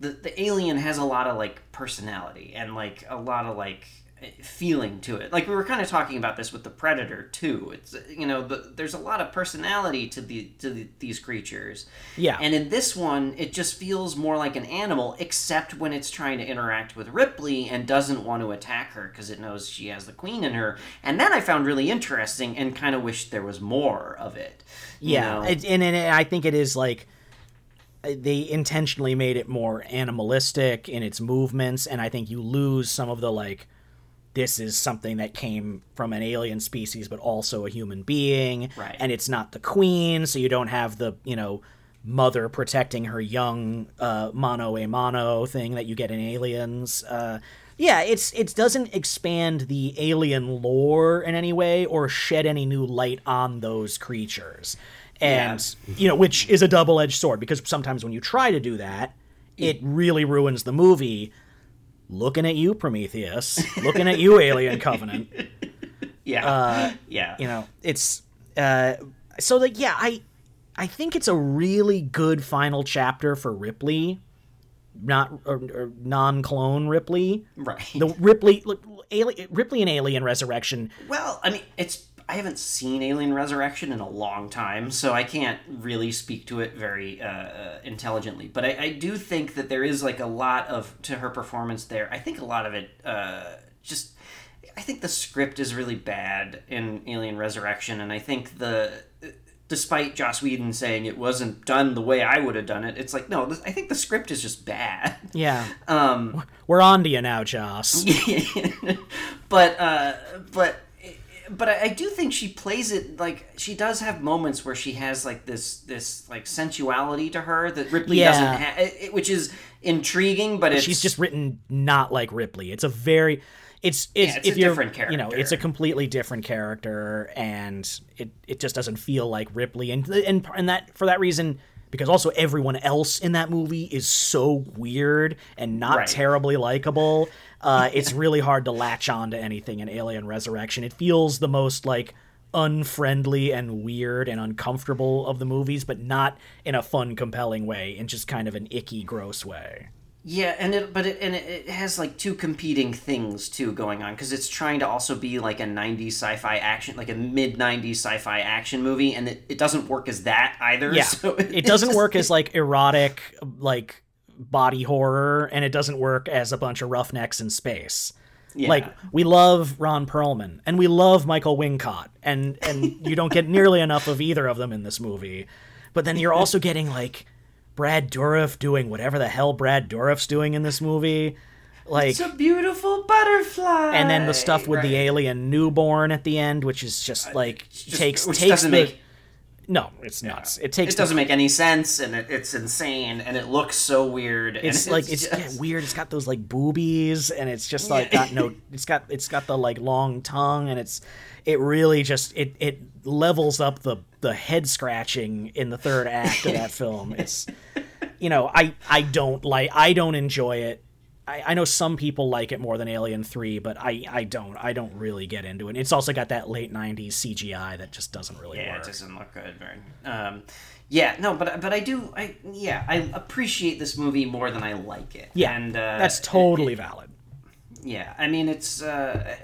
the the alien has a lot of like personality and like a lot of like feeling to it. Like we were kind of talking about this with the predator too. It's you know the, there's a lot of personality to the to the, these creatures. Yeah. And in this one, it just feels more like an animal, except when it's trying to interact with Ripley and doesn't want to attack her because it knows she has the queen in her. And that I found really interesting and kind of wished there was more of it. you Yeah, it, and, and I think it is like they intentionally made it more animalistic in its movements, and I think you lose some of the like. This is something that came from an alien species, but also a human being, Right. and it's not the queen, so you don't have the you know mother protecting her young uh, mano a mono thing that you get in Aliens. Uh, yeah, it's it doesn't expand the alien lore in any way or shed any new light on those creatures, and you know which is a double edged sword because sometimes when you try to do that, it really ruins the movie. Looking at you, Prometheus. Looking at you, Alien Covenant. [LAUGHS] Yeah, yeah, you know it's uh so like yeah i i think it's a really good final chapter for ripley. Not or, or non-clone ripley. Right. the ripley look, alien, ripley and alien resurrection. Well, I mean, it's I haven't seen Alien Resurrection in a long time, so I can't really speak to it very uh, uh, intelligently. But I, I do think that there is like a lot of to her performance there. I think a lot of it uh, just. I think the script is really bad in Alien Resurrection, and I think the. Despite Joss Whedon saying it wasn't done the way I would have done it, it's like no. I think the script is just bad. yeah [LAUGHS] Um, we're on to you now joss [LAUGHS] but uh, but but I, I do think she plays it like she does have moments where she has like this this like sensuality to her that Ripley Yeah. doesn't have, which is intriguing. But it's she's just written not like ripley it's a very it's it's, Yeah, it's a if you're different you know it's a completely different character and it it just doesn't feel like ripley and and and that for that reason because also everyone else in that movie is so weird and not Right. terribly likable. Uh it's really hard to latch on to anything in alien resurrection. It feels the most like unfriendly and weird and uncomfortable of the movies but not in a fun compelling way in just kind of an icky gross way yeah, and it but it and it, it has like two competing things too going on because it's trying to also be like a '90s sci-fi action, like a mid '90s sci-fi action movie, and it, it doesn't work as that either. Yeah, so [LAUGHS] it doesn't work as [LAUGHS] like erotic, like body horror, and it doesn't work as a bunch of roughnecks in space. Yeah. Like we love Ron Perlman and we love Michael Wincott, and and you don't get nearly [LAUGHS] enough of either of them in this movie. But then you're also getting like Brad Dourif doing whatever the hell Brad Dourif's doing in this movie, like. It's a beautiful butterfly. and then the stuff with the alien newborn at the end, which is just uh, like just- takes takes the make- no, it's nuts. It takes It doesn't make any sense, and it, it's insane, and it looks so weird. and it's like it's yeah, just- weird. It's got those like boobies, and it's just like got no. It's got it's got the like long tongue, and it's it really just it it levels up the the head scratching in the third act of that [LAUGHS] film. It's you know I I don't like I don't enjoy it. I, I know some people like it more than Alien Three, but I I don't I don't really get into it. It's also got that late '90s CGI that just doesn't really work. yeah, work. it doesn't look good. Very. Um, yeah, no, but but I do. I yeah, I appreciate this movie more than I like it. yeah, and uh, that's totally valid. Yeah, I mean it's uh,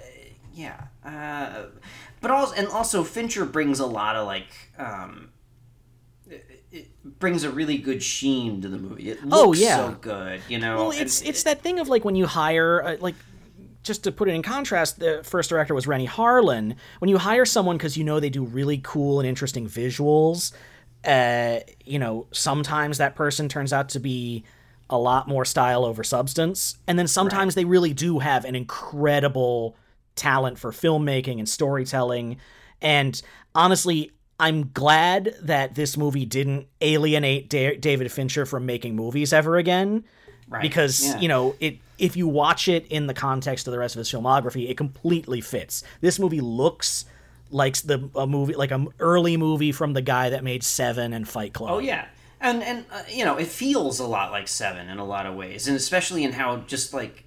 yeah, uh, but also and also Fincher brings a lot of like um, it, brings a really good sheen to the movie. It looks Oh, yeah. so good, you know. Well, and it's it's it- that thing of like when you hire uh, like just to put it in contrast, the first director was Renny Harlin. When you hire someone because you know they do really cool and interesting visuals, uh, you know sometimes that person turns out to be a lot more style over substance. And then sometimes they really do have an incredible talent for filmmaking and storytelling. And honestly, I'm glad that this movie didn't alienate da- David Fincher from making movies ever again. Right. Because, Yeah. you know, it if you watch it in the context of the rest of his filmography, it completely fits. This movie looks like the a movie like an early movie from the guy that made Seven and Fight Club. Oh yeah, and and uh, you know it feels a lot like Seven in a lot of ways, and especially in how just like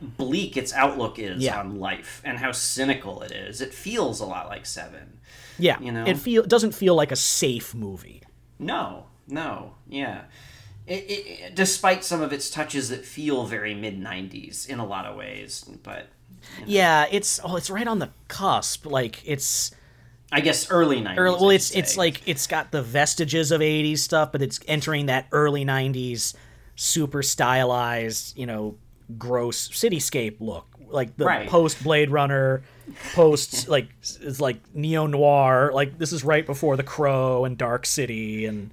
bleak its outlook is Yeah. on life and how cynical it is. It feels a lot like Seven. yeah. you know? it feel it doesn't feel like a safe movie. No, no, yeah. It, it, it- despite some of its touches that feel very mid '90s in a lot of ways, but Yeah, it's oh, it's right on the cusp. Like it's I guess early '90s. early, well, it's it's like it's got the vestiges of '80s stuff, but it's entering that early '90s super stylized, you know, gross cityscape look, like the Right. post Blade Runner, post [LAUGHS] like it's like neo noir. Like this is right before The Crow and Dark City and.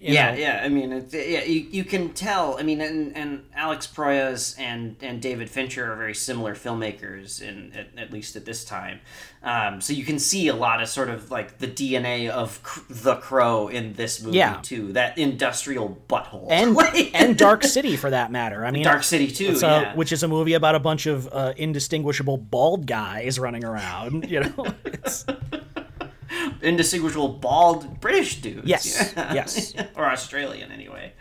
You yeah, know, yeah. I mean, it, yeah, you, you can tell. I mean, and, and Alex Proyas and, and David Fincher are very similar filmmakers, in at, at least at this time. Um, so you can see a lot of sort of like the DNA of Cr- the Crow in this movie Yeah. too. That industrial butthole and [LAUGHS] and Dark City for that matter. I mean, Dark City too. So, yeah. which is a movie about a bunch of uh, indistinguishable bald guys running around. You know, [LAUGHS] indistinguishable bald British dudes. Yes, Yeah. [LAUGHS] yes. or Australian anyway.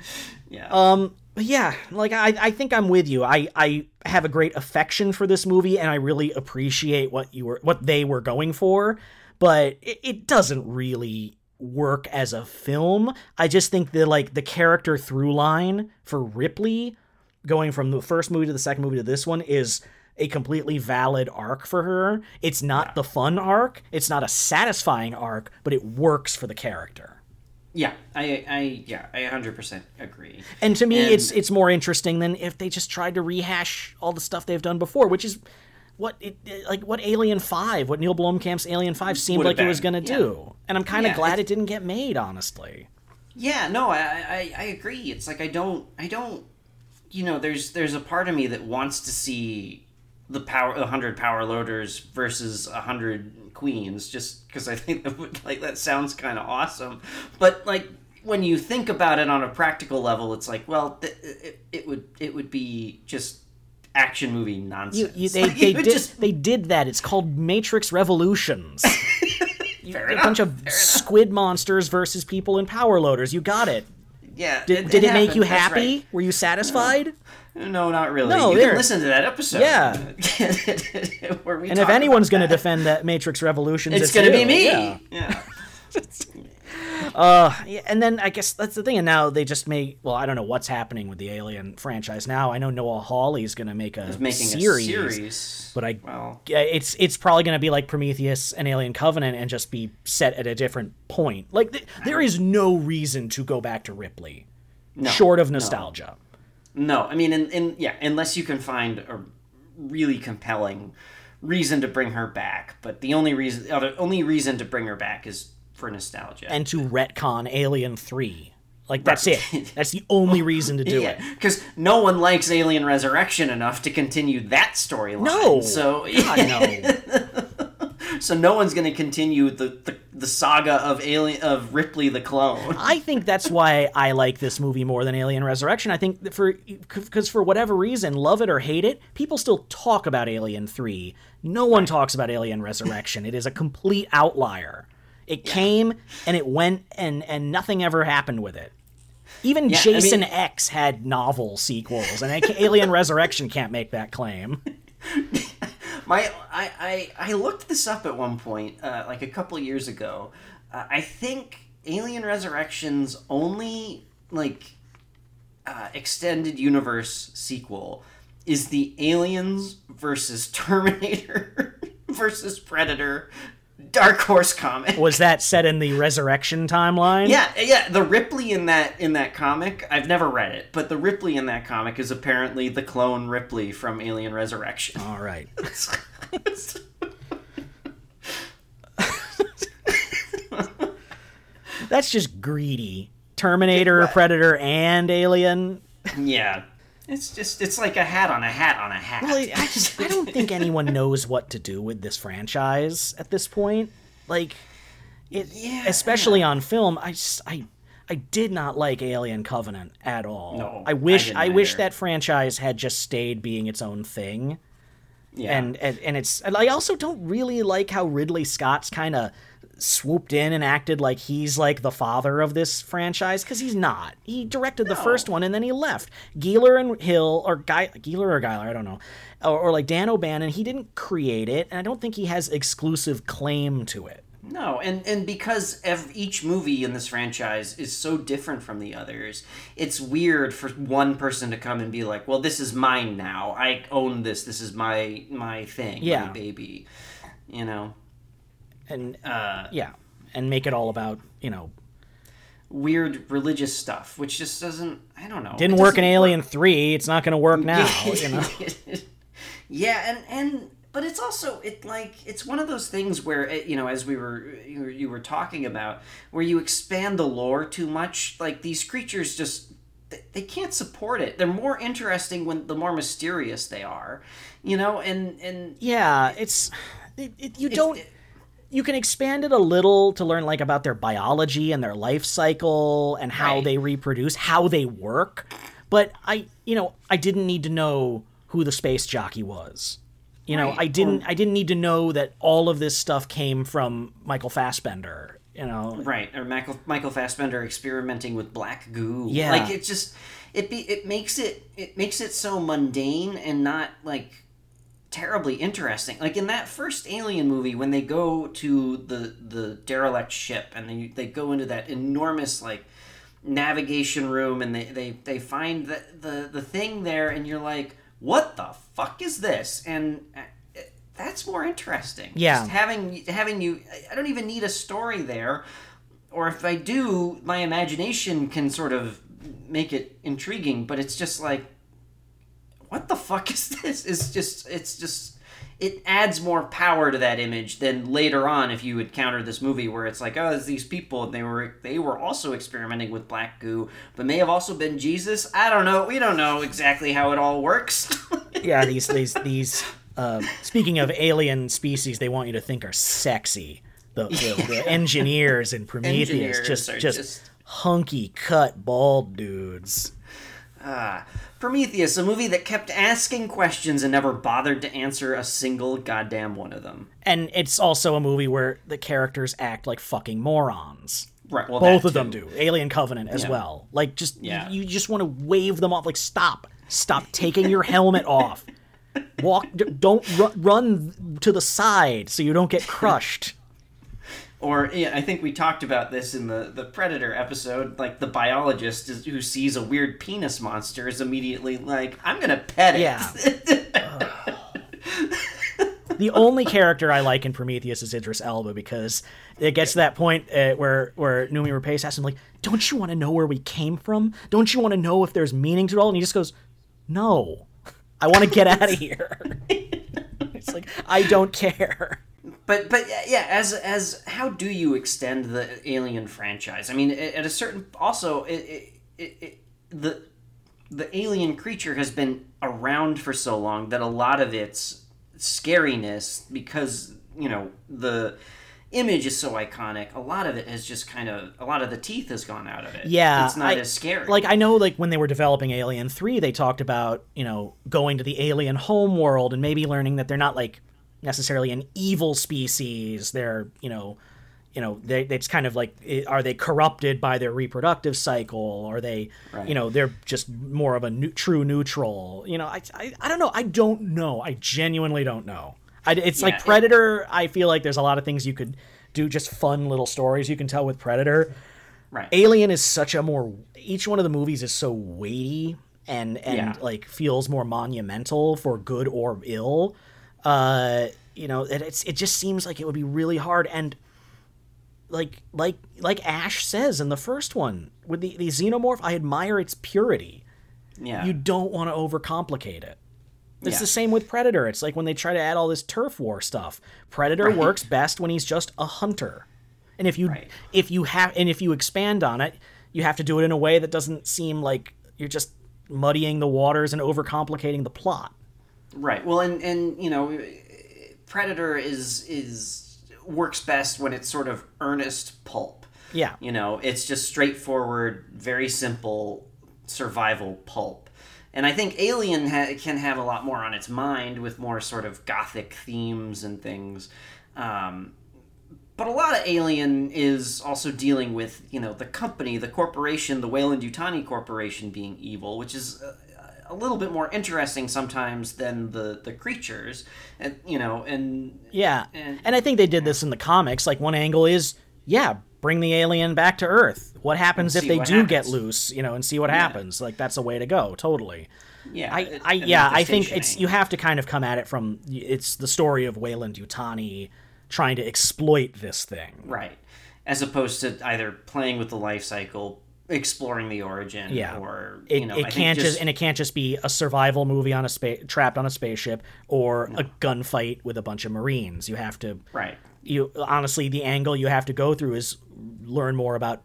Yeah. um, yeah, like I, I think I'm with you. I, I have a great affection for this movie, and I really appreciate what you were, what they were going for. But it, it doesn't really work as a film. I just think that like the character through line for Ripley, going from the first movie to the second movie to this one, is a completely valid arc for her. It's not the fun arc. It's not a satisfying arc, but it works for the character. yeah. I I yeah. I 100% agree. And to me, And- it's it's more interesting than if they just tried to rehash all the stuff they've done before, which is what it like what Alien Five, what Neil Blomkamp's Alien Five seemed like it was going to yeah. do. And I'm kind of Yeah, glad it's- it didn't get made, honestly. Yeah, no, I, I I agree. It's like I don't I don't you know, there's there's a part of me that wants to see the power the hundred power loaders versus a hundred queens, just because I think that would like that sounds kind of awesome. But like when you think about it on a practical level, it's like, well, th- it, it would it would be just action movie nonsense. you, [LAUGHS] they Like, they did just- they did that. It's called Matrix Revolutions. [LAUGHS] You- a enough, bunch of fair enough. squid monsters versus people in power loaders. You got it. yeah. Did, did it, make you happy? right. Were you satisfied? No, not really. No, you can listen to that episode. Yeah. [LAUGHS] where we And if anyone's going to defend that Matrix Revolutions, it's, gonna be me. Yeah. yeah. [LAUGHS] Uh, yeah, and then I guess that's the thing. And now they just make. Well, I don't know what's happening with the Alien franchise now. I know Noah Hawley's going to make a making series, a series. but I. well, It's it's probably going to be like Prometheus and Alien Covenant and just be set at a different point. Like th- there is no reason to go back to Ripley, short of nostalgia. no, I mean, in, in yeah, unless you can find a really compelling reason to bring her back, but the only reason, uh, the only reason to bring her back is for nostalgia. And to retcon Alien Three, like that's it. That's the only reason to do [LAUGHS] it. because no one likes Alien Resurrection enough to continue that storyline. No, so God, no. [LAUGHS] so no one's going to continue the, the the saga of Alien of Ripley the clone. I think that's why I like this movie more than Alien Resurrection. I think for because for whatever reason, love it or hate it, people still talk about Alien 3. No one talks about Alien Resurrection. it is a complete outlier. It came and it went and and nothing ever happened with it. Even Yeah, I Jason mean- X had novel sequels, and Alien Resurrection can't make that claim. [LAUGHS] My, I, I, I looked this up at one point, uh, like a couple years ago. Uh, I think Alien Resurrection's only like uh, extended universe sequel is the Aliens versus Terminator [LAUGHS] versus Predator Dark Horse comic. Was that set in the Resurrection timeline? Yeah, yeah. The Ripley in that in that comic, I've never read it, but the Ripley in that comic is apparently the clone Ripley from Alien Resurrection. All right. [LAUGHS] That's just greedy. Terminator, Predator, and Alien. Yeah. It's just it's like a hat on a hat on a hat. Well, I, just I don't think anyone [LAUGHS] knows what to do with this franchise at this point. Like, it, Yeah, especially on film. I just I I did not like Alien Covenant at all. No, I wish I I, wish that franchise had just stayed being its own thing. yeah. And, and and it's and I also don't really like how Ridley Scott's kind of swooped in and acted like he's like the father of this franchise because he's not. He directed the first one and then he left. Geeler and Hill or Guy Geeler or Giler, I don't know, or, or like Dan O'Bannon. He didn't create it, and I don't think he has exclusive claim to it. No, and and because ev- each movie in this franchise is so different from the others, it's weird for one person to come and be like, "Well, this is mine now. I own this. This is my my thing, Yeah. my baby." You know, And uh, yeah, and make it all about you know weird religious stuff, which just doesn't. I don't know. didn't work in Alien Three. It's not going to work now. [LAUGHS] you know. yeah, and and but it's also it like it's one of those things where it, you know as we were you, were you were talking about where you expand the lore too much like these creatures just they, they can't support it they're more interesting when the more mysterious they are you know and and Yeah, it's it, it, you don't. You can expand it a little to learn like about their biology and their life cycle and how Right. they reproduce, how they work. But I, you know, I didn't need to know who the space jockey was. You know, Right. I didn't. I didn't need to know that all of this stuff came from Michael Fassbender. You know, right or Michael Michael Fassbender experimenting with black goo Yeah. like it just it be it makes it it makes it so mundane and not like terribly interesting. Like in that first Alien movie, when they go to the the derelict ship and they they go into that enormous like navigation room and they they, they find the, the the thing there and you're like, what the fuck is this? And uh, that's more interesting. Yeah. Just having having you, I don't even need a story there, or if I do, my imagination can sort of make it intriguing. But it's just like what the fuck is this? It's just it's just it adds more power to that image than later on if you encounter this movie where it's like oh it's these people and they were they were also experimenting with black goo but may have also been jesus i don't know we don't know exactly how it all works [LAUGHS] yeah, these these these. Uh, speaking of alien species, they want you to think are sexy. The, the, [LAUGHS] the engineers in Prometheus Engineers just, just just- hunky cut bald dudes. Ah, prometheus a movie that kept asking questions and never bothered to answer a single goddamn one of them And it's also a movie where the characters act like fucking morons. right well Both of them do. Alien Covenant as Yeah. well. Like just Yeah. you, you just want to wave them off. Like stop, stop taking your helmet [LAUGHS] off. Walk. d- Don't ru- run to the side so you don't get crushed. Or yeah, I think we talked about this in the the Predator episode. Like the biologist is, who sees a weird penis monster is immediately like, "I'm gonna pet it." Yeah. [LAUGHS] the only character I like in Prometheus is Idris Elba because it gets to that point uh, where where Noomi Rapace asks him like, "Don't you want to know where we came from? Don't you want to know if there's meaning to it all?" And he just goes, "No, I want to get out of here." [LAUGHS] it's like I don't care. But but yeah, as as how do you extend the Alien franchise? I mean, at a certain also it, it, it, the the alien creature has been around for so long that a lot of its scariness because you know the image is so iconic a lot of it has just kind of a lot of the teeth has gone out of it Yeah, it's not I- as scary Like I know, like when they were developing Alien Three, they talked about you know going to the alien home world and maybe learning that they're not like necessarily an evil species. They're you know, you know, they it's kind of like are they corrupted by their reproductive cycle? Are they you know they're just more of a nu- true neutral? You know, I, I I don't know. I don't know. I genuinely don't know. I, it's Yeah, like it- Predator. I feel like there's a lot of things you could do, just fun little stories you can tell with Predator. right Alien is such a more each one of the movies is so weighty and and Yeah. like feels more monumental for good or ill. Uh, you know, it, it's it just seems like it would be really hard and like like like Ash says in the first one with the the xenomorph, I admire its purity. yeah You don't want to overcomplicate it. It's Yeah. the same with Predator. It's like when they try to add all this turf war stuff. Predator Right. works best when he's just a hunter. And if you Right. if you have and if you expand on it, you have to do it in a way that doesn't seem like you're just muddying the waters and overcomplicating the plot. Right. Well, and and you know, Predator is is works best when it's sort of earnest pulp. Yeah. You know, it's just straightforward, very simple survival pulp. And I think Alien ha- can have a lot more on its mind with more sort of gothic themes and things. Um, but a lot of Alien is also dealing with, you know, the company, the corporation, the Weyland Yutani Corporation being evil, which is a, little bit more interesting sometimes than the the creatures, and you know, and Yeah. And- And I think they did this in the comics. Like one angle is, yeah, bring the alien back to Earth. What happens if they do get loose, you know, and see what happens. Like that's a way to go, totally. yeah, I, I yeah, I think it's you have to kind of come at it from it's the story of Weyland Yutani trying to exploit this thing. Right. As opposed to either playing with the life cycle, exploring the origin, Yeah. or It, you know, it I can't just, and it can't just be a survival movie on a space trapped on a spaceship or a gunfight with a bunch of marines. You have to right. you honestly the angle you have to go through is learn more about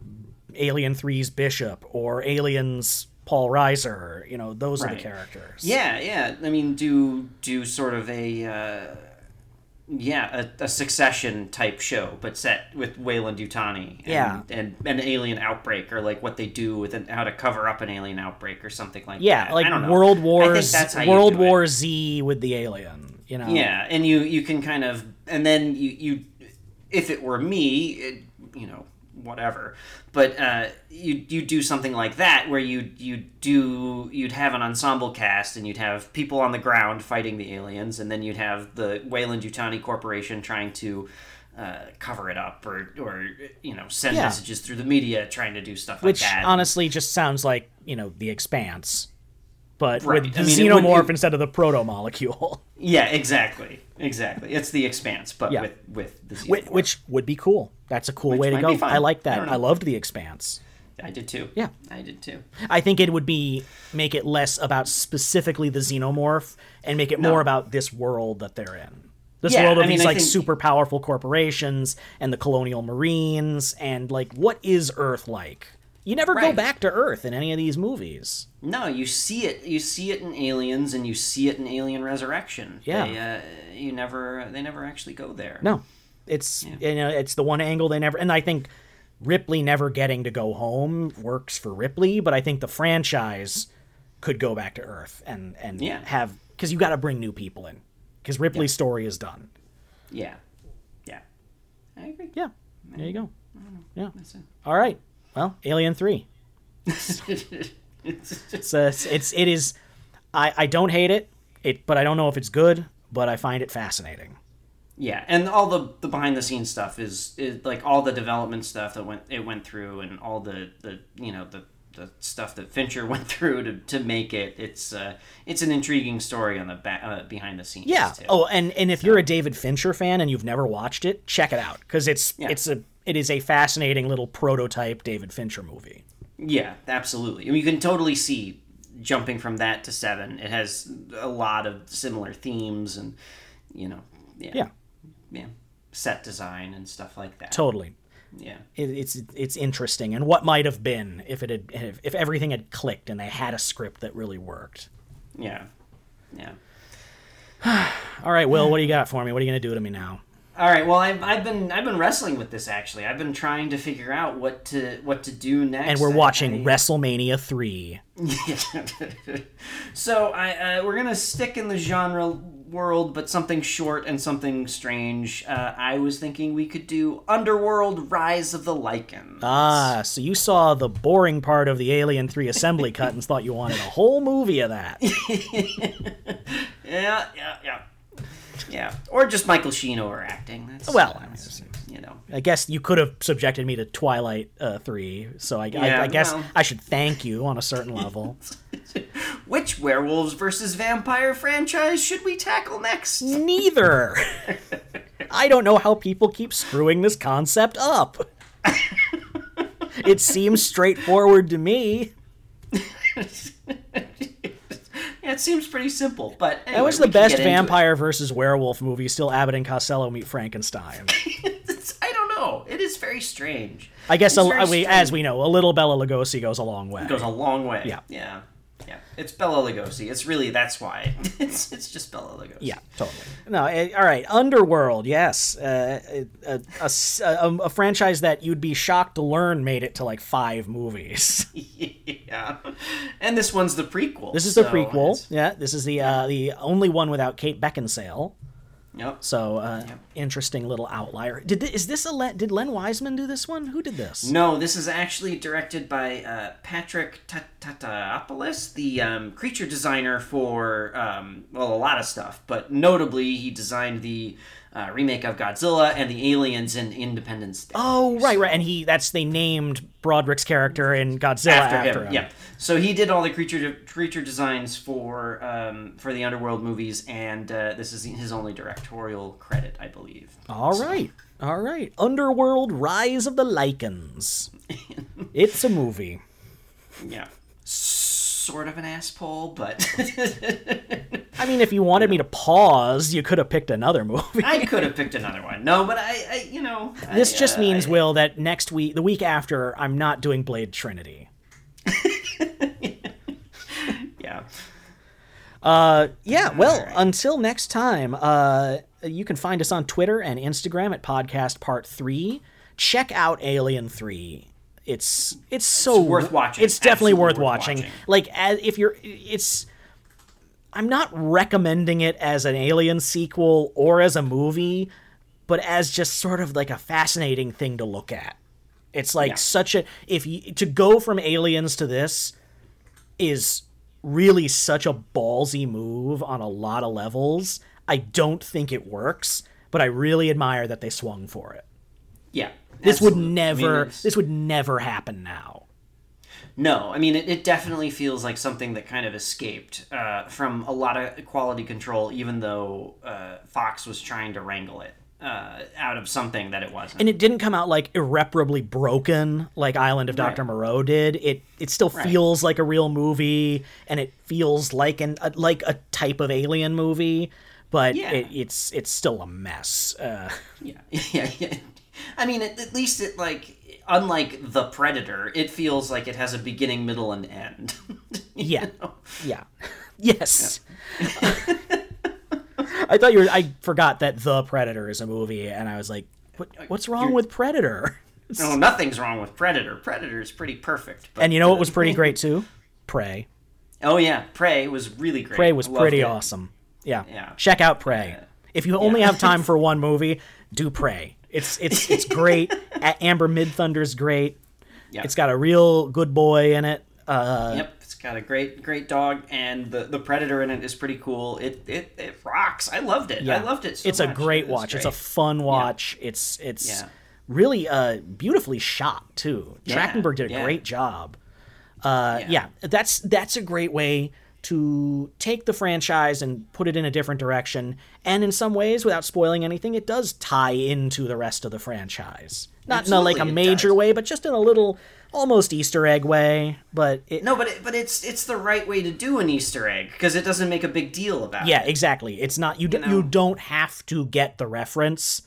Alien 3's Bishop or Aliens Paul Reiser, you know, those are the characters. Yeah, yeah. I mean, do do sort of a uh, yeah a, a succession type show, but set with Weyland Yutani. And, Yeah. and an alien outbreak, or like what they do with an, how to cover up an alien outbreak, or something like Yeah, that. like I don't know. World Wars think that's how you World do it. War Z with the alien, you know. Yeah, and you you can kind of and then you you if it were me, it, you know, whatever. But uh, you you do something like that where you you do you'd have an ensemble cast and you'd have people on the ground fighting the aliens, and then you'd have the Weyland Yutani Corporation trying to. Uh, cover it up, or, or you know, send Yeah. messages through the media, trying to do stuff Which like that. honestly just sounds like, you know, the expanse. But Right. with the I mean, it would- xenomorph it- instead of the proto molecule. [LAUGHS] yeah, exactly, exactly. It's the expanse, but Yeah. with with the which, xenomorph. which would be cool. That's a cool Which way to go. I like that. don't I, loved the expanse. I did too. Yeah. I did too. I think it would be make it less about specifically the xenomorph and make it No. more about this world that they're in. This Yeah, world of I mean, these I like think- super powerful corporations and the colonial marines and like what is Earth like? You never go back to Earth in any of these movies. No, you see it. You see it in Aliens, and you see it in Alien Resurrection. Yeah. They, uh, you never. They never actually go there. No, it's you know it's the one angle they never and I think Ripley never getting to go home works for Ripley, but I think the franchise could go back to Earth and and Yeah. have because you got to bring new people in because Ripley's story is done. Yeah. Yeah. I agree. Yeah, there you go. Yeah. All right. Well, Alien Three. [LAUGHS] It's- It's uh, it's it is. I I don't hate it. It but I don't know if it's good. But I find it fascinating. yeah, and all the the behind the scenes stuff is, is like all the development stuff that went it went through, and all the the you know the the stuff that Fincher [LAUGHS] went through to, to make it. It's uh it's an intriguing story on the back uh, behind the scenes. Yeah. Too. Oh, and and if you're a David Fincher fan and you've never watched it, check it out because it's Yeah. it's a it is a fascinating little prototype David Fincher movie. Yeah, absolutely. I mean, you can totally see jumping from that to seven. It has a lot of similar themes, and you know, yeah, Yeah. yeah, set design and stuff like that. Totally. yeah, It, it's it's interesting and what might have been if it had if, if everything had clicked and they had a script that really worked. yeah, yeah. [SIGHS] All right, Will, what do you got for me? What are you gonna do to me now? All right. Well, I've, I've been I've been wrestling with this actually. I've been trying to figure out what to what to do next. And we're watching I- [LAUGHS] WrestleMania three. so I uh, we're gonna stick in the genre world, but something short and something strange. Uh, I was thinking we could do Underworld: Rise of the Lycans. Ah, so you saw the boring part of the Alien 3 assembly cut and thought you wanted a whole movie of that. [LAUGHS] Yeah, yeah, yeah, yeah. Or just Michael Sheen overacting. That's Well, I mean, that's, you know. I guess you could have subjected me to Twilight uh, 3, so I, I, I guess well. I should thank you on a certain level. [LAUGHS] Which werewolves versus vampire franchise should we tackle next? Neither! [LAUGHS] I don't know how people keep screwing this concept up. [LAUGHS] it seems straightforward to me. It seems pretty simple, but anyway, That was the best get into it. vampire versus werewolf movie. Still, Abbott and Costello meet Frankenstein. [LAUGHS] I don't know. It is very strange. I guess a, we, as we know, a little Bela Lugosi goes a long way. It goes a long way. Yeah. yeah, Yeah, it's Bela Lugosi. It's really that's why. [LAUGHS] It's it's just Bela Lugosi. Yeah, totally. No, eh, all right. Underworld, yes, uh, a, a- a a- franchise that you'd be shocked to learn made it to like five movies. [LAUGHS] yeah. And this one's the prequel. This is the prequel. Yeah, this is the uh, the only one without Kate Beckinsale. Yep. So uh, interesting little outlier. Did thi- is this a Len, did Len Wiseman do this one? Who did this? No, this is actually directed by uh, Patrick Tatopoulos, the um, creature designer for um, well a lot of stuff, but notably he designed the uh, remake of Godzilla and the Aliens in Independence Day. Oh, right, right. And he that's they named Broderick's character in Godzilla after, after, him. him. Yeah. So he did all the creature creature designs for um, for the Underworld movies, and uh, this is his only directorial credit, I believe. All right. All right. Underworld Rise of the Lycans. [LAUGHS] it's a movie. Yeah. Sort of an asshole, but [LAUGHS] I mean, if you wanted me to pause, you could have picked another movie. I [LAUGHS] could have picked another one. No, but I, I you know, This I, just uh, means, I- Will, that next week, the week after, I'm not doing Blade Trinity. [LAUGHS] yeah. Uh, yeah, well, until next time, uh, you can find us on Twitter and Instagram at Podcast Part 3. Check out Alien 3. It's it's so worth watching. It's definitely Absolutely worth worth watching. watching. Like as if you're it's I'm not recommending it as an Alien sequel or as a movie, but as just sort of like a fascinating thing to look at. It's like Yeah. such a if you to go from Aliens to this is really such a ballsy move on a lot of levels. I don't think it works, but I really admire that they swung for it. Yeah. This would absolutely. I mean, never this would never happen now. No, I mean it, it definitely feels like something that kind of escaped uh, from a lot of quality control, even though uh, Fox was trying to wrangle it uh, out of something that it wasn't. And it didn't come out like irreparably broken like Island of Dr. Right. Moreau did. It it still Right. feels like a real movie and it feels like an a, like a type of alien movie, but Yeah. it, it's it's still a mess. Uh, yeah, [LAUGHS] yeah, yeah. I mean, at, at least it like, unlike the Predator, it feels like it has a beginning, middle, and end. [LAUGHS] Yeah. know? Yeah. [LAUGHS] Yes. I thought you were. I forgot that The Predator is a movie, and I was like, what, oh, "What's wrong with Predator?" [LAUGHS] No, nothing's wrong with Predator. Predator is pretty perfect. But, And you know what was pretty great too? Prey. Oh yeah, Prey was really great. Prey was pretty it. awesome. Yeah. Yeah. Check out Prey. If you only have time for one movie, do Prey. It's it's [LAUGHS] it's great. Amber Midthunder's great. Yeah. It's got a real good boy in it. Uh, Yep, it's got a great, great dog, and the, the predator in it is pretty cool. It it, it rocks. I loved it. Yeah. I loved it. So it's a great It watch. It's a fun watch. It's it's Yeah. really uh beautifully shot too. Yeah, Trachtenberg did a yeah. great job. Uh yeah. Yeah. that's that's a great way to take the franchise and put it in a different direction. And in some ways, without spoiling anything, it does tie into the rest of the franchise. Not in a, like a major way, but just in a little almost Easter egg way. But it, No, but it, but it's it's the right way to do an Easter egg because it doesn't make a big deal about it. Yeah, it. exactly. It's not you. d know? you don't have to get the reference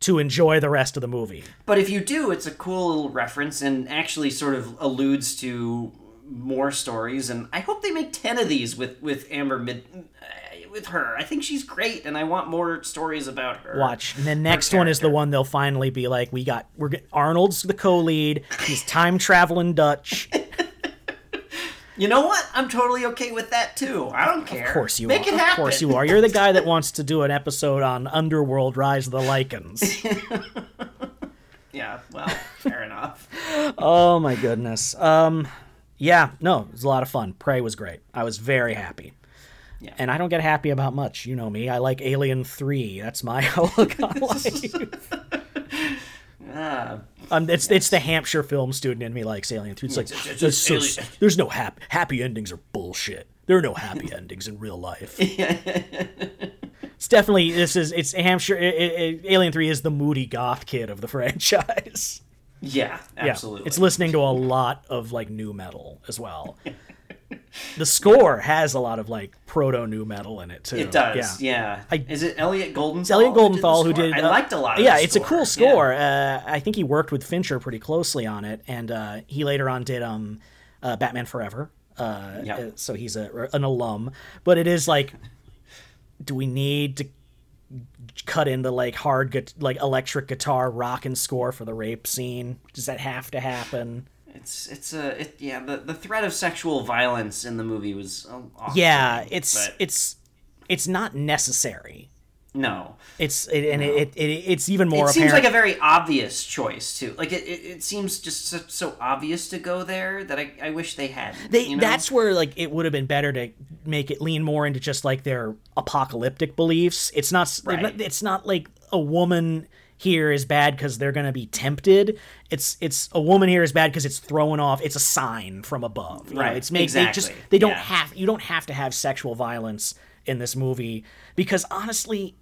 to enjoy the rest of the movie. But if you do, it's a cool little reference and actually sort of alludes to more stories. And I hope they make ten of these with with Amber Mid. uh, With her, I think she's great, and I want more stories about her. Watch. And the next one is the one they'll finally be like, we got we're get, Arnold's the co-lead. He's time traveling Dutch. [LAUGHS] You know what? I'm totally okay with that too. I don't care. Of course you Make are. it happen. Of course you are. You're the guy that wants to do an episode on Underworld Rise of the Lycans. [LAUGHS] Yeah. Well, fair enough. [LAUGHS] oh my goodness. Um yeah, no, it was a lot of fun. Prey was great. I was very happy. Yeah. And I don't get happy about much. You know me. I like Alien 3. That's my [LAUGHS] outlook on life. [LAUGHS] Ah, Um, it's it's the Hampshire film student in me likes Alien 3. It's like it's- it's there's, so, there's no hap- happy endings are bullshit. There are no happy [LAUGHS] endings in real life. it's definitely this is it's Hampshire. i i Alien 3 is the moody goth kid of the franchise. Yeah, Yeah, absolutely. it's listening to a lot of like nu metal as well. the score has a lot of like proto nu metal in it too. It does. Yeah. Yeah. I- Is it Elliot Goldenthal? It's Elliot who did Goldenthal who score? did. I uh, liked a lot. of Yeah, it's a cool Yeah. score. Uh, I think he worked with Fincher pretty closely on it, and uh, he later on did um, uh, Batman Forever. Uh, Yep. uh, so he's a, an alum. But it is like, do we need to cut in the like hard, gu- like electric guitar rock and score for the rape scene? Does that have to happen? It's it's a it, yeah the the threat of sexual violence in the movie was off-putting, Yeah, it's but it's it's not necessary. No. It's it, and it, it, it's even more It seems like a very obvious choice too. Like it, it, it seems just so, so obvious to go there that I, I wish they hadn't. they you know? that's where like it would have been better to make it lean more into just like their apocalyptic beliefs it's not Right. it's not like a woman here is bad because they're gonna be tempted it's it's a woman here is bad because it's thrown off it's a sign from above you know? Right, it's make they just exactly, they don't yeah. have you don't have to have sexual violence in this movie because honestly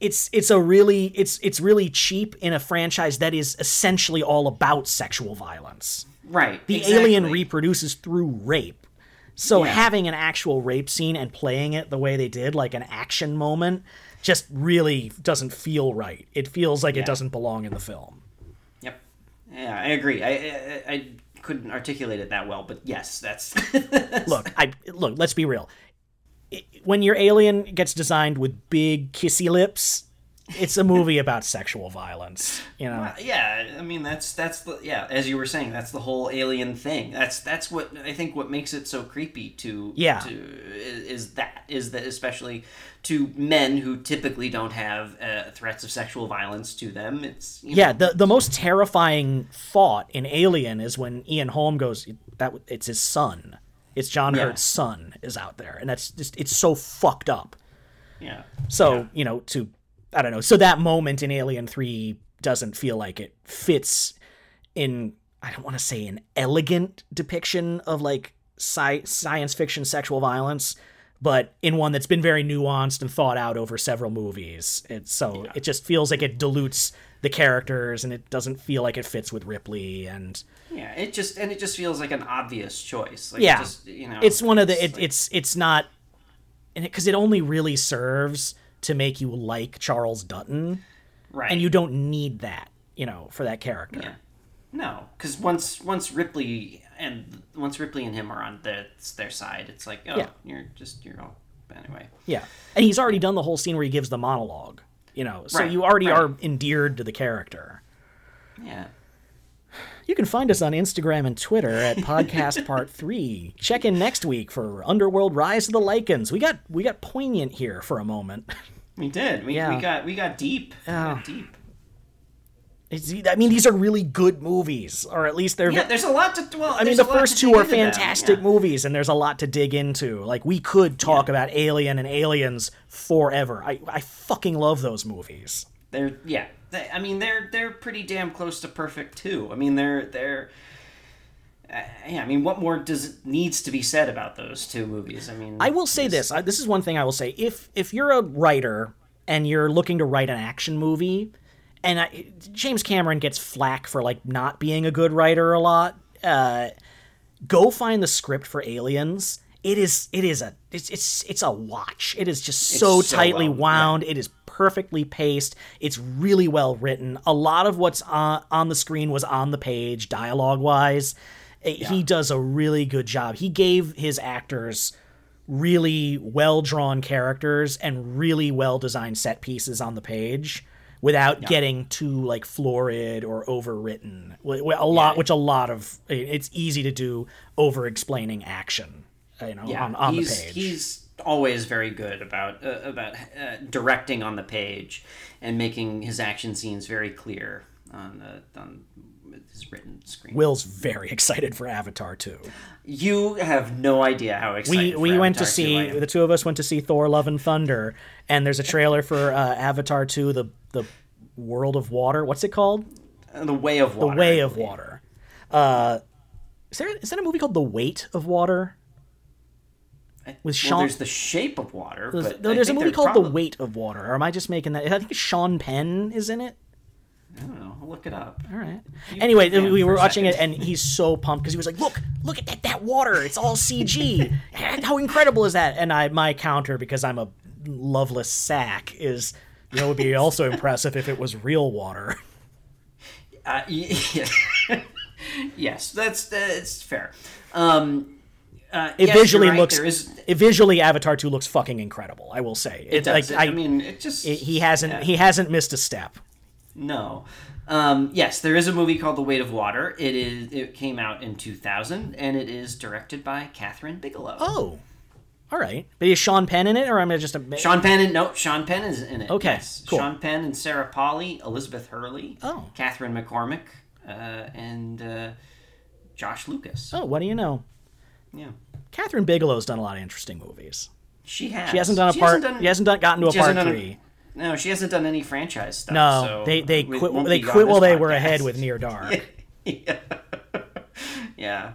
it's it's a really it's it's really cheap in a franchise that is essentially all about sexual violence right. the exactly. alien reproduces through rape. So Yeah. having an actual rape scene and playing it the way they did, like an action moment, just really doesn't feel right. It feels like it doesn't belong in the film. Yep. Yeah, I agree. I, I I couldn't articulate it that well, but yes, that's [LAUGHS] Look, I look. Let's be real. I- When your alien gets designed with big kissy lips, it's a movie [LAUGHS] about sexual violence. You know. yeah. I mean, that's that's the yeah. As you were saying, that's the whole alien thing. That's that's what I think what makes it so creepy to Yeah. to is, is that is that especially to men who typically don't have uh, threats of sexual violence to them. It's you Yeah, know, the the most terrifying thought in Alien is when Ian Holm goes that it's his son. It's John Yeah. Hurt's son is out there, and that's just it's so fucked up. yeah. So you know, to I don't know. So that moment in Alien Three doesn't feel like it fits in. I don't want to say an elegant depiction of like sci- science fiction sexual violence, but in one that's been very nuanced and thought out over several movies. It's so it just feels like it dilutes the characters and it doesn't feel like it fits with Ripley and Yeah, it just and it just feels like an obvious choice. Like, yeah, just, you know, it's one of the it, like- it's it's not and because it, only really serves to make you like Charles Dutton right. and you don't need that you know for that character Yeah. No, because once once Ripley and once Ripley and him are on their, their side, it's like, oh, Yeah. you're just you're all anyway. Yeah. And he's already done the whole scene where he gives the monologue, you know. So Right, you already right. are endeared to the character. Yeah. You can find us on Instagram and Twitter at [LAUGHS] Podcast Part 3. Check in next week for Underworld Rise of the Lycans. We got we got poignant here for a moment. [LAUGHS] We did. We, Yeah. we got we got deep. We got deep. It's, I mean, these are really good movies, or at least they're. Yeah, there's a lot to. Well, I mean, the first two are fantastic yeah. movies, and there's a lot to dig into. Like, we could talk about Alien and Aliens forever. I, I fucking love those movies. They're yeah. They, I mean, they're they're pretty damn close to perfect too. I mean, they're they're. Uh, yeah, I mean, what more does needs to be said about those two movies? I mean, I will say this. I, this is one thing I will say. If if you're a writer and you're looking to write an action movie, and I, James Cameron gets flack for like not being a good writer a lot, uh, go find the script for Aliens. It is it is a it's it's it's a watch. It is just so, so tightly well- wound. It is perfectly paced. It's really well written. A lot of what's on on the screen was on the page, dialogue wise. He does a really good job. He gave his actors really well drawn characters and really well designed set pieces on the page without getting too like florid or overwritten. A lot, which a lot of it's easy to do over explaining action, you know, yeah, on, on the he's page. he's always very good about uh, about uh, directing on the page and making his action scenes very clear on uh, on his written screen. Will's very [LAUGHS] excited for Avatar too. You have no idea how excited we for went to Avatar 2 I see the two of us went to see Thor: Love and Thunder, and there's a trailer for uh, Avatar 2: the the World of Water. What's it called? Uh, the Way of Water. The Way of. Water. Uh, is there is that a movie called The Weight of Water? With Well, Sean- there's the Shape of Water, There's, but there's a movie called probably- The Weight of Water. Or am I just making that? I think Sean Penn is in it. I don't know. I'll look it up. All right. Anyway, we were watching it, and he's so pumped because he was like, "Look, look at that, that water! It's all CG. How incredible is that?" And I, my counter, because I'm a loveless sack, is, you know, would be also impressive if it was real water. Uh, y- [LAUGHS] yes, that's that's fair. Um, Uh, It yes, visually right, looks. Is, It visually, Avatar two looks fucking incredible. I will say. it does. Like, I, mean, it just it- he hasn't. yeah. He hasn't missed a step. No. Um, yes, there is a movie called The Weight of Water. It is. It came out in 2000, and it is directed by Kathryn Bigelow. Oh, all right. But is Sean Penn in it, or am I just a? Sean Penn and no, Sean Penn is in it. Okay, yes. cool. Sean Penn and Sarah Polley, Elizabeth Hurley, Oh. Catherine McCormack, uh, and uh, Josh Lucas. Oh, what do you know? Yeah, Kathryn Bigelow's done a lot of interesting movies. she has. She hasn't done a She part. hasn't done- She hasn't done, gotten to a part hasn't done a- three. No, she hasn't done any franchise stuff. No, so they they quit. They quit while they were ahead with Near [LAUGHS] Dark. yeah. yeah.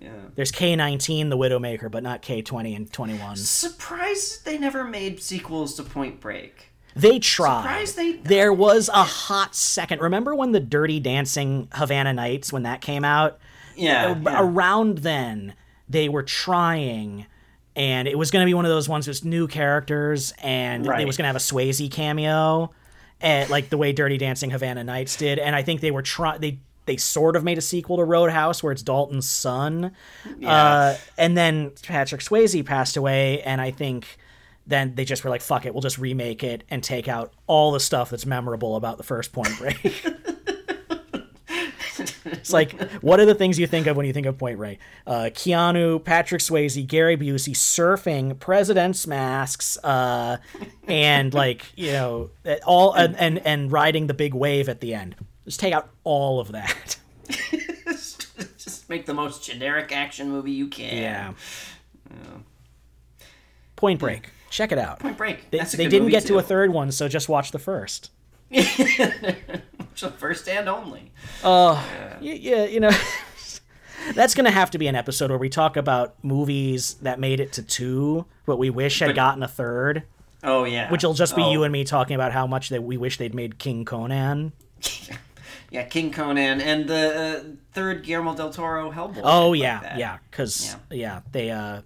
Yeah. There's K19, The Widowmaker, but not K20 and 21. Surprised they never made sequels to Point Break. They tried. Surprised they- There was a hot second. Remember when the Dirty Dancing Havana Nights when that came out? Yeah. A- yeah. Around then, they were trying, and it was going to be one of those ones with new characters, and it was going to have a Swayze cameo, and, like the way Dirty Dancing Havana Nights did. And I think they were trying. They they sort of made a sequel to Roadhouse where it's Dalton's son, uh, and then Patrick Swayze passed away, and I think. Then they just were like, "Fuck it, we'll just remake it and take out all the stuff that's memorable about the first Point Break." [LAUGHS] It's like, what are the things you think of when you think of Point Break? Uh, Keanu, Patrick Swayze, Gary Busey, surfing, president's masks, uh, and like you know, all and, and and riding the big wave at the end. Just take out all of that. [LAUGHS] Just make the most generic action movie you can. Yeah. Point Break. Check it out. Point Break. They, That's they didn't get to a third one, so just watch the first. [LAUGHS] [LAUGHS] So first and only. yeah, yeah you know [LAUGHS] that's gonna have to be an episode where we talk about movies that made it to two but we wish had But- gotten a third Oh yeah. which will just be Oh, you and me talking about how much that we wish they'd made king conan [LAUGHS] Yeah, King Conan and the uh, third Guillermo del Toro Hellboy. oh like yeah that. yeah because yeah. they uh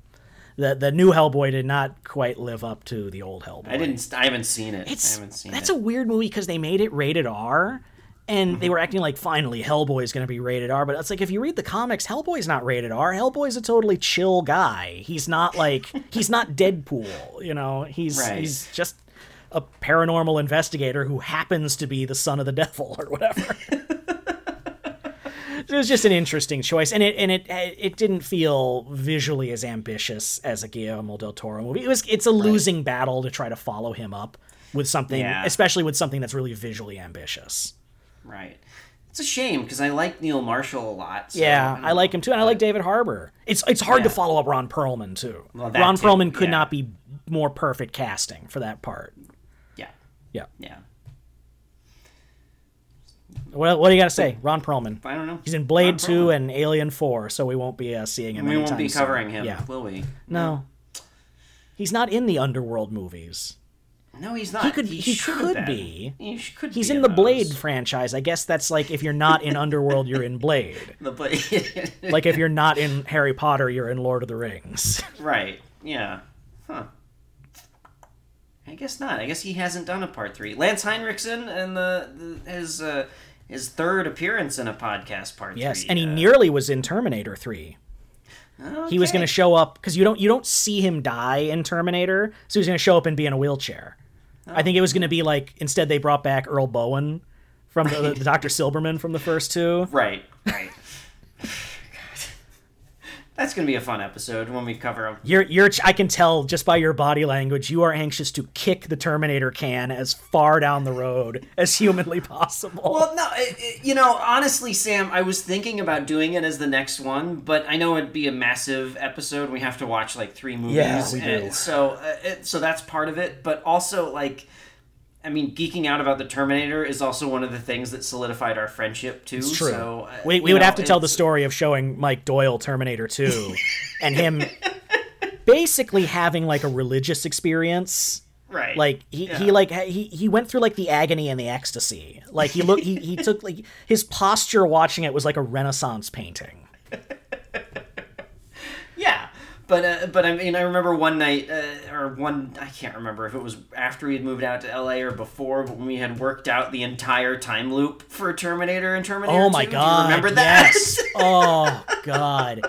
the the new hellboy did not quite live up to the old hellboy I didn't. I haven't seen it. it's I haven't seen that's it. a weird movie because they made it rated r and they mm-hmm. were acting like finally Hellboy is going to be rated R, but it's like if you read the comics, Hellboy's not rated R. Hellboy's a totally chill guy. He's not like [LAUGHS] he's not Deadpool, you know. He's Right. he's just a paranormal investigator who happens to be the son of the devil or whatever. [LAUGHS] it was just an interesting choice, and it and it it didn't feel visually as ambitious as a Guillermo del Toro movie. It was it's a losing battle to try to follow him up with something, Yeah. especially with something that's really visually ambitious. Right. It's a shame because I like Neil Marshall a lot. so, Yeah, don't I like him too, and I like David Harbour. It's it's hard to follow up Ron Perlman too. Well, Ron too, Perlman could yeah. not be more perfect casting for that part. Yeah. Yeah. Yeah. What, what do you got to say, Ron Perlman? I don't know. He's in Blade Two and Alien Four, so we won't be uh, seeing him. We won't be soon. covering him, Yeah, will we? no, he's not in the Underworld movies. No, he's not. He could- he should could be. He could He's be in the those. Blade franchise. I guess that's like if you're not in Underworld, you're in Blade. [LAUGHS] The Blade. Like if you're not in Harry Potter, you're in Lord of the Rings. [LAUGHS] right. Yeah. Huh. I guess not. I guess he hasn't done a part three. Lance Henriksen and the, the his uh, his third appearance in a podcast part Yes, three. and he uh, nearly was in Terminator Three. He was going to show up because you don't you don't see him die in Terminator, so he's going to show up and be in a wheelchair. I think it was going to be like instead they brought back Earl Boen from the, the Doctor Silberman from the first two. Right. Right. That's gonna be a fun episode when we cover them. You're you're I can tell just by your body language you are anxious to kick the Terminator can as far down the road as humanly [LAUGHS] possible. Well, no, it, it- you know, honestly, Sam, I was thinking about doing it as the next one, but I know it'd be a massive episode. We have to watch like three movies. Yeah, we and do. So, uh, it, so that's part of it. But also, like, I mean, geeking out about the Terminator is also one of the things that solidified our friendship too. It's true. So, uh, we we would know, have to tell the story of showing Mike Doyle Terminator 2 [LAUGHS] and him basically having like a religious experience. Right. Like he, Yeah. he like he he went through like the agony and the ecstasy. Like he looked he, he took like his posture watching it was like a renaissance painting. [LAUGHS] Yeah, but uh, but I mean, I remember one night uh, or one I can't remember if it was after we had moved out to L.A. or before, but when we had worked out the entire time loop for Terminator and Terminator. Oh my 2. god. Do remember that? Yes. [LAUGHS] oh god.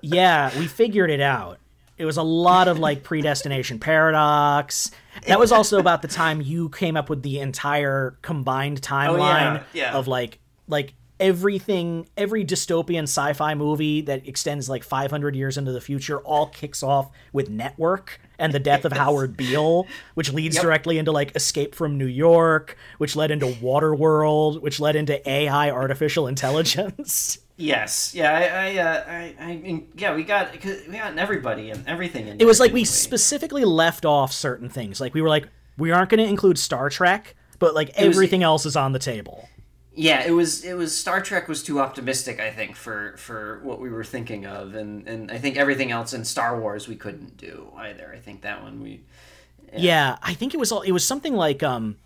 yeah, we figured it out. It was a lot of like predestination paradox. That was also about the time you came up with the entire combined timeline yeah yeah. of like like everything every dystopian sci-fi movie that extends like 500 years into the future all kicks off with network and the death of howard beale which leads Yep. directly into like escape from new york which led into waterworld which led into ai artificial intelligence. [LAUGHS] Yes, yeah, I, I, uh, I, I mean, yeah, we got we got everybody and everything. In it It was like we specifically left off certain things. Like we were like we aren't going to include star trek but like was- everything else is on the table Yeah, it was it was Star Trek was too optimistic, I think, for for what we were thinking of, and and I think everything else in Star Wars we couldn't do either. I think that one we Yeah, I think it was all it was something like um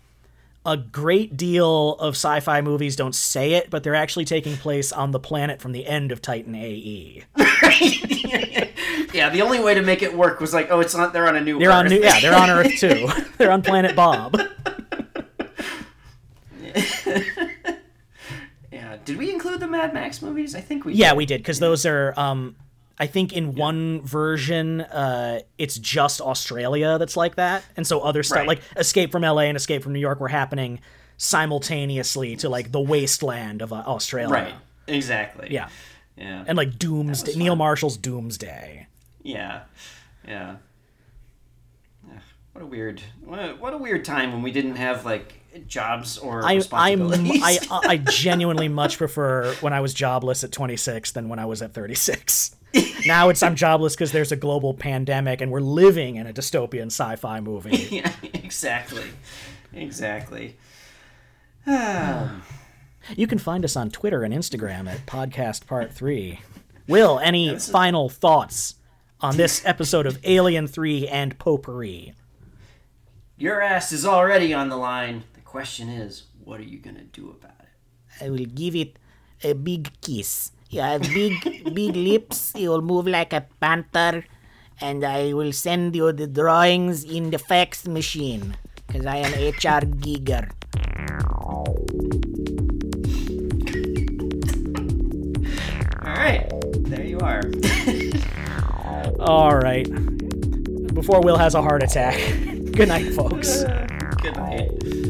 a great deal of sci-fi movies don't say it, but they're actually taking place on the planet from the end of Titan. AE. [LAUGHS] [LAUGHS] yeah, the only way to make it work was like, oh, it's not they're on a new. They're on New, yeah, they're on Earth [LAUGHS] too. they're on planet Bob. Yeah. Did we include the Mad Max movies? I think we. Yeah, did. we did because those are um I think in one version uh it's just Australia that's like that. And so other stuff Right. like Escape from LA and Escape from New York were happening simultaneously to like the wasteland of uh, Australia. Right. Exactly. Yeah. Yeah. And like Doomsday, Neil Marshall's Doomsday. Yeah, yeah. Yeah, What a weird, what a, what a weird time when we didn't have like jobs or I, I'm, responsibilities. I, [LAUGHS] I genuinely much prefer when I was jobless at 26 than when I was at 36. [LAUGHS] now it's I'm jobless because there's a global pandemic and we're living in a dystopian sci-fi movie. [LAUGHS] yeah, exactly, exactly. [SIGHS] You can find us on Twitter and Instagram at Podcast Part 3. Will, any final thoughts on this episode of Alien 3 and Potpourri? your ass is already on the line. Question is, what are you gonna do about it? I will give it a big kiss. You have big, big [LAUGHS] lips. You will move like a panther, and I will send you the drawings in the fax machine, because I am HR Giger. All right, there you are. [LAUGHS] All right. Before Will has a heart attack. [LAUGHS] Good night, folks. Good night.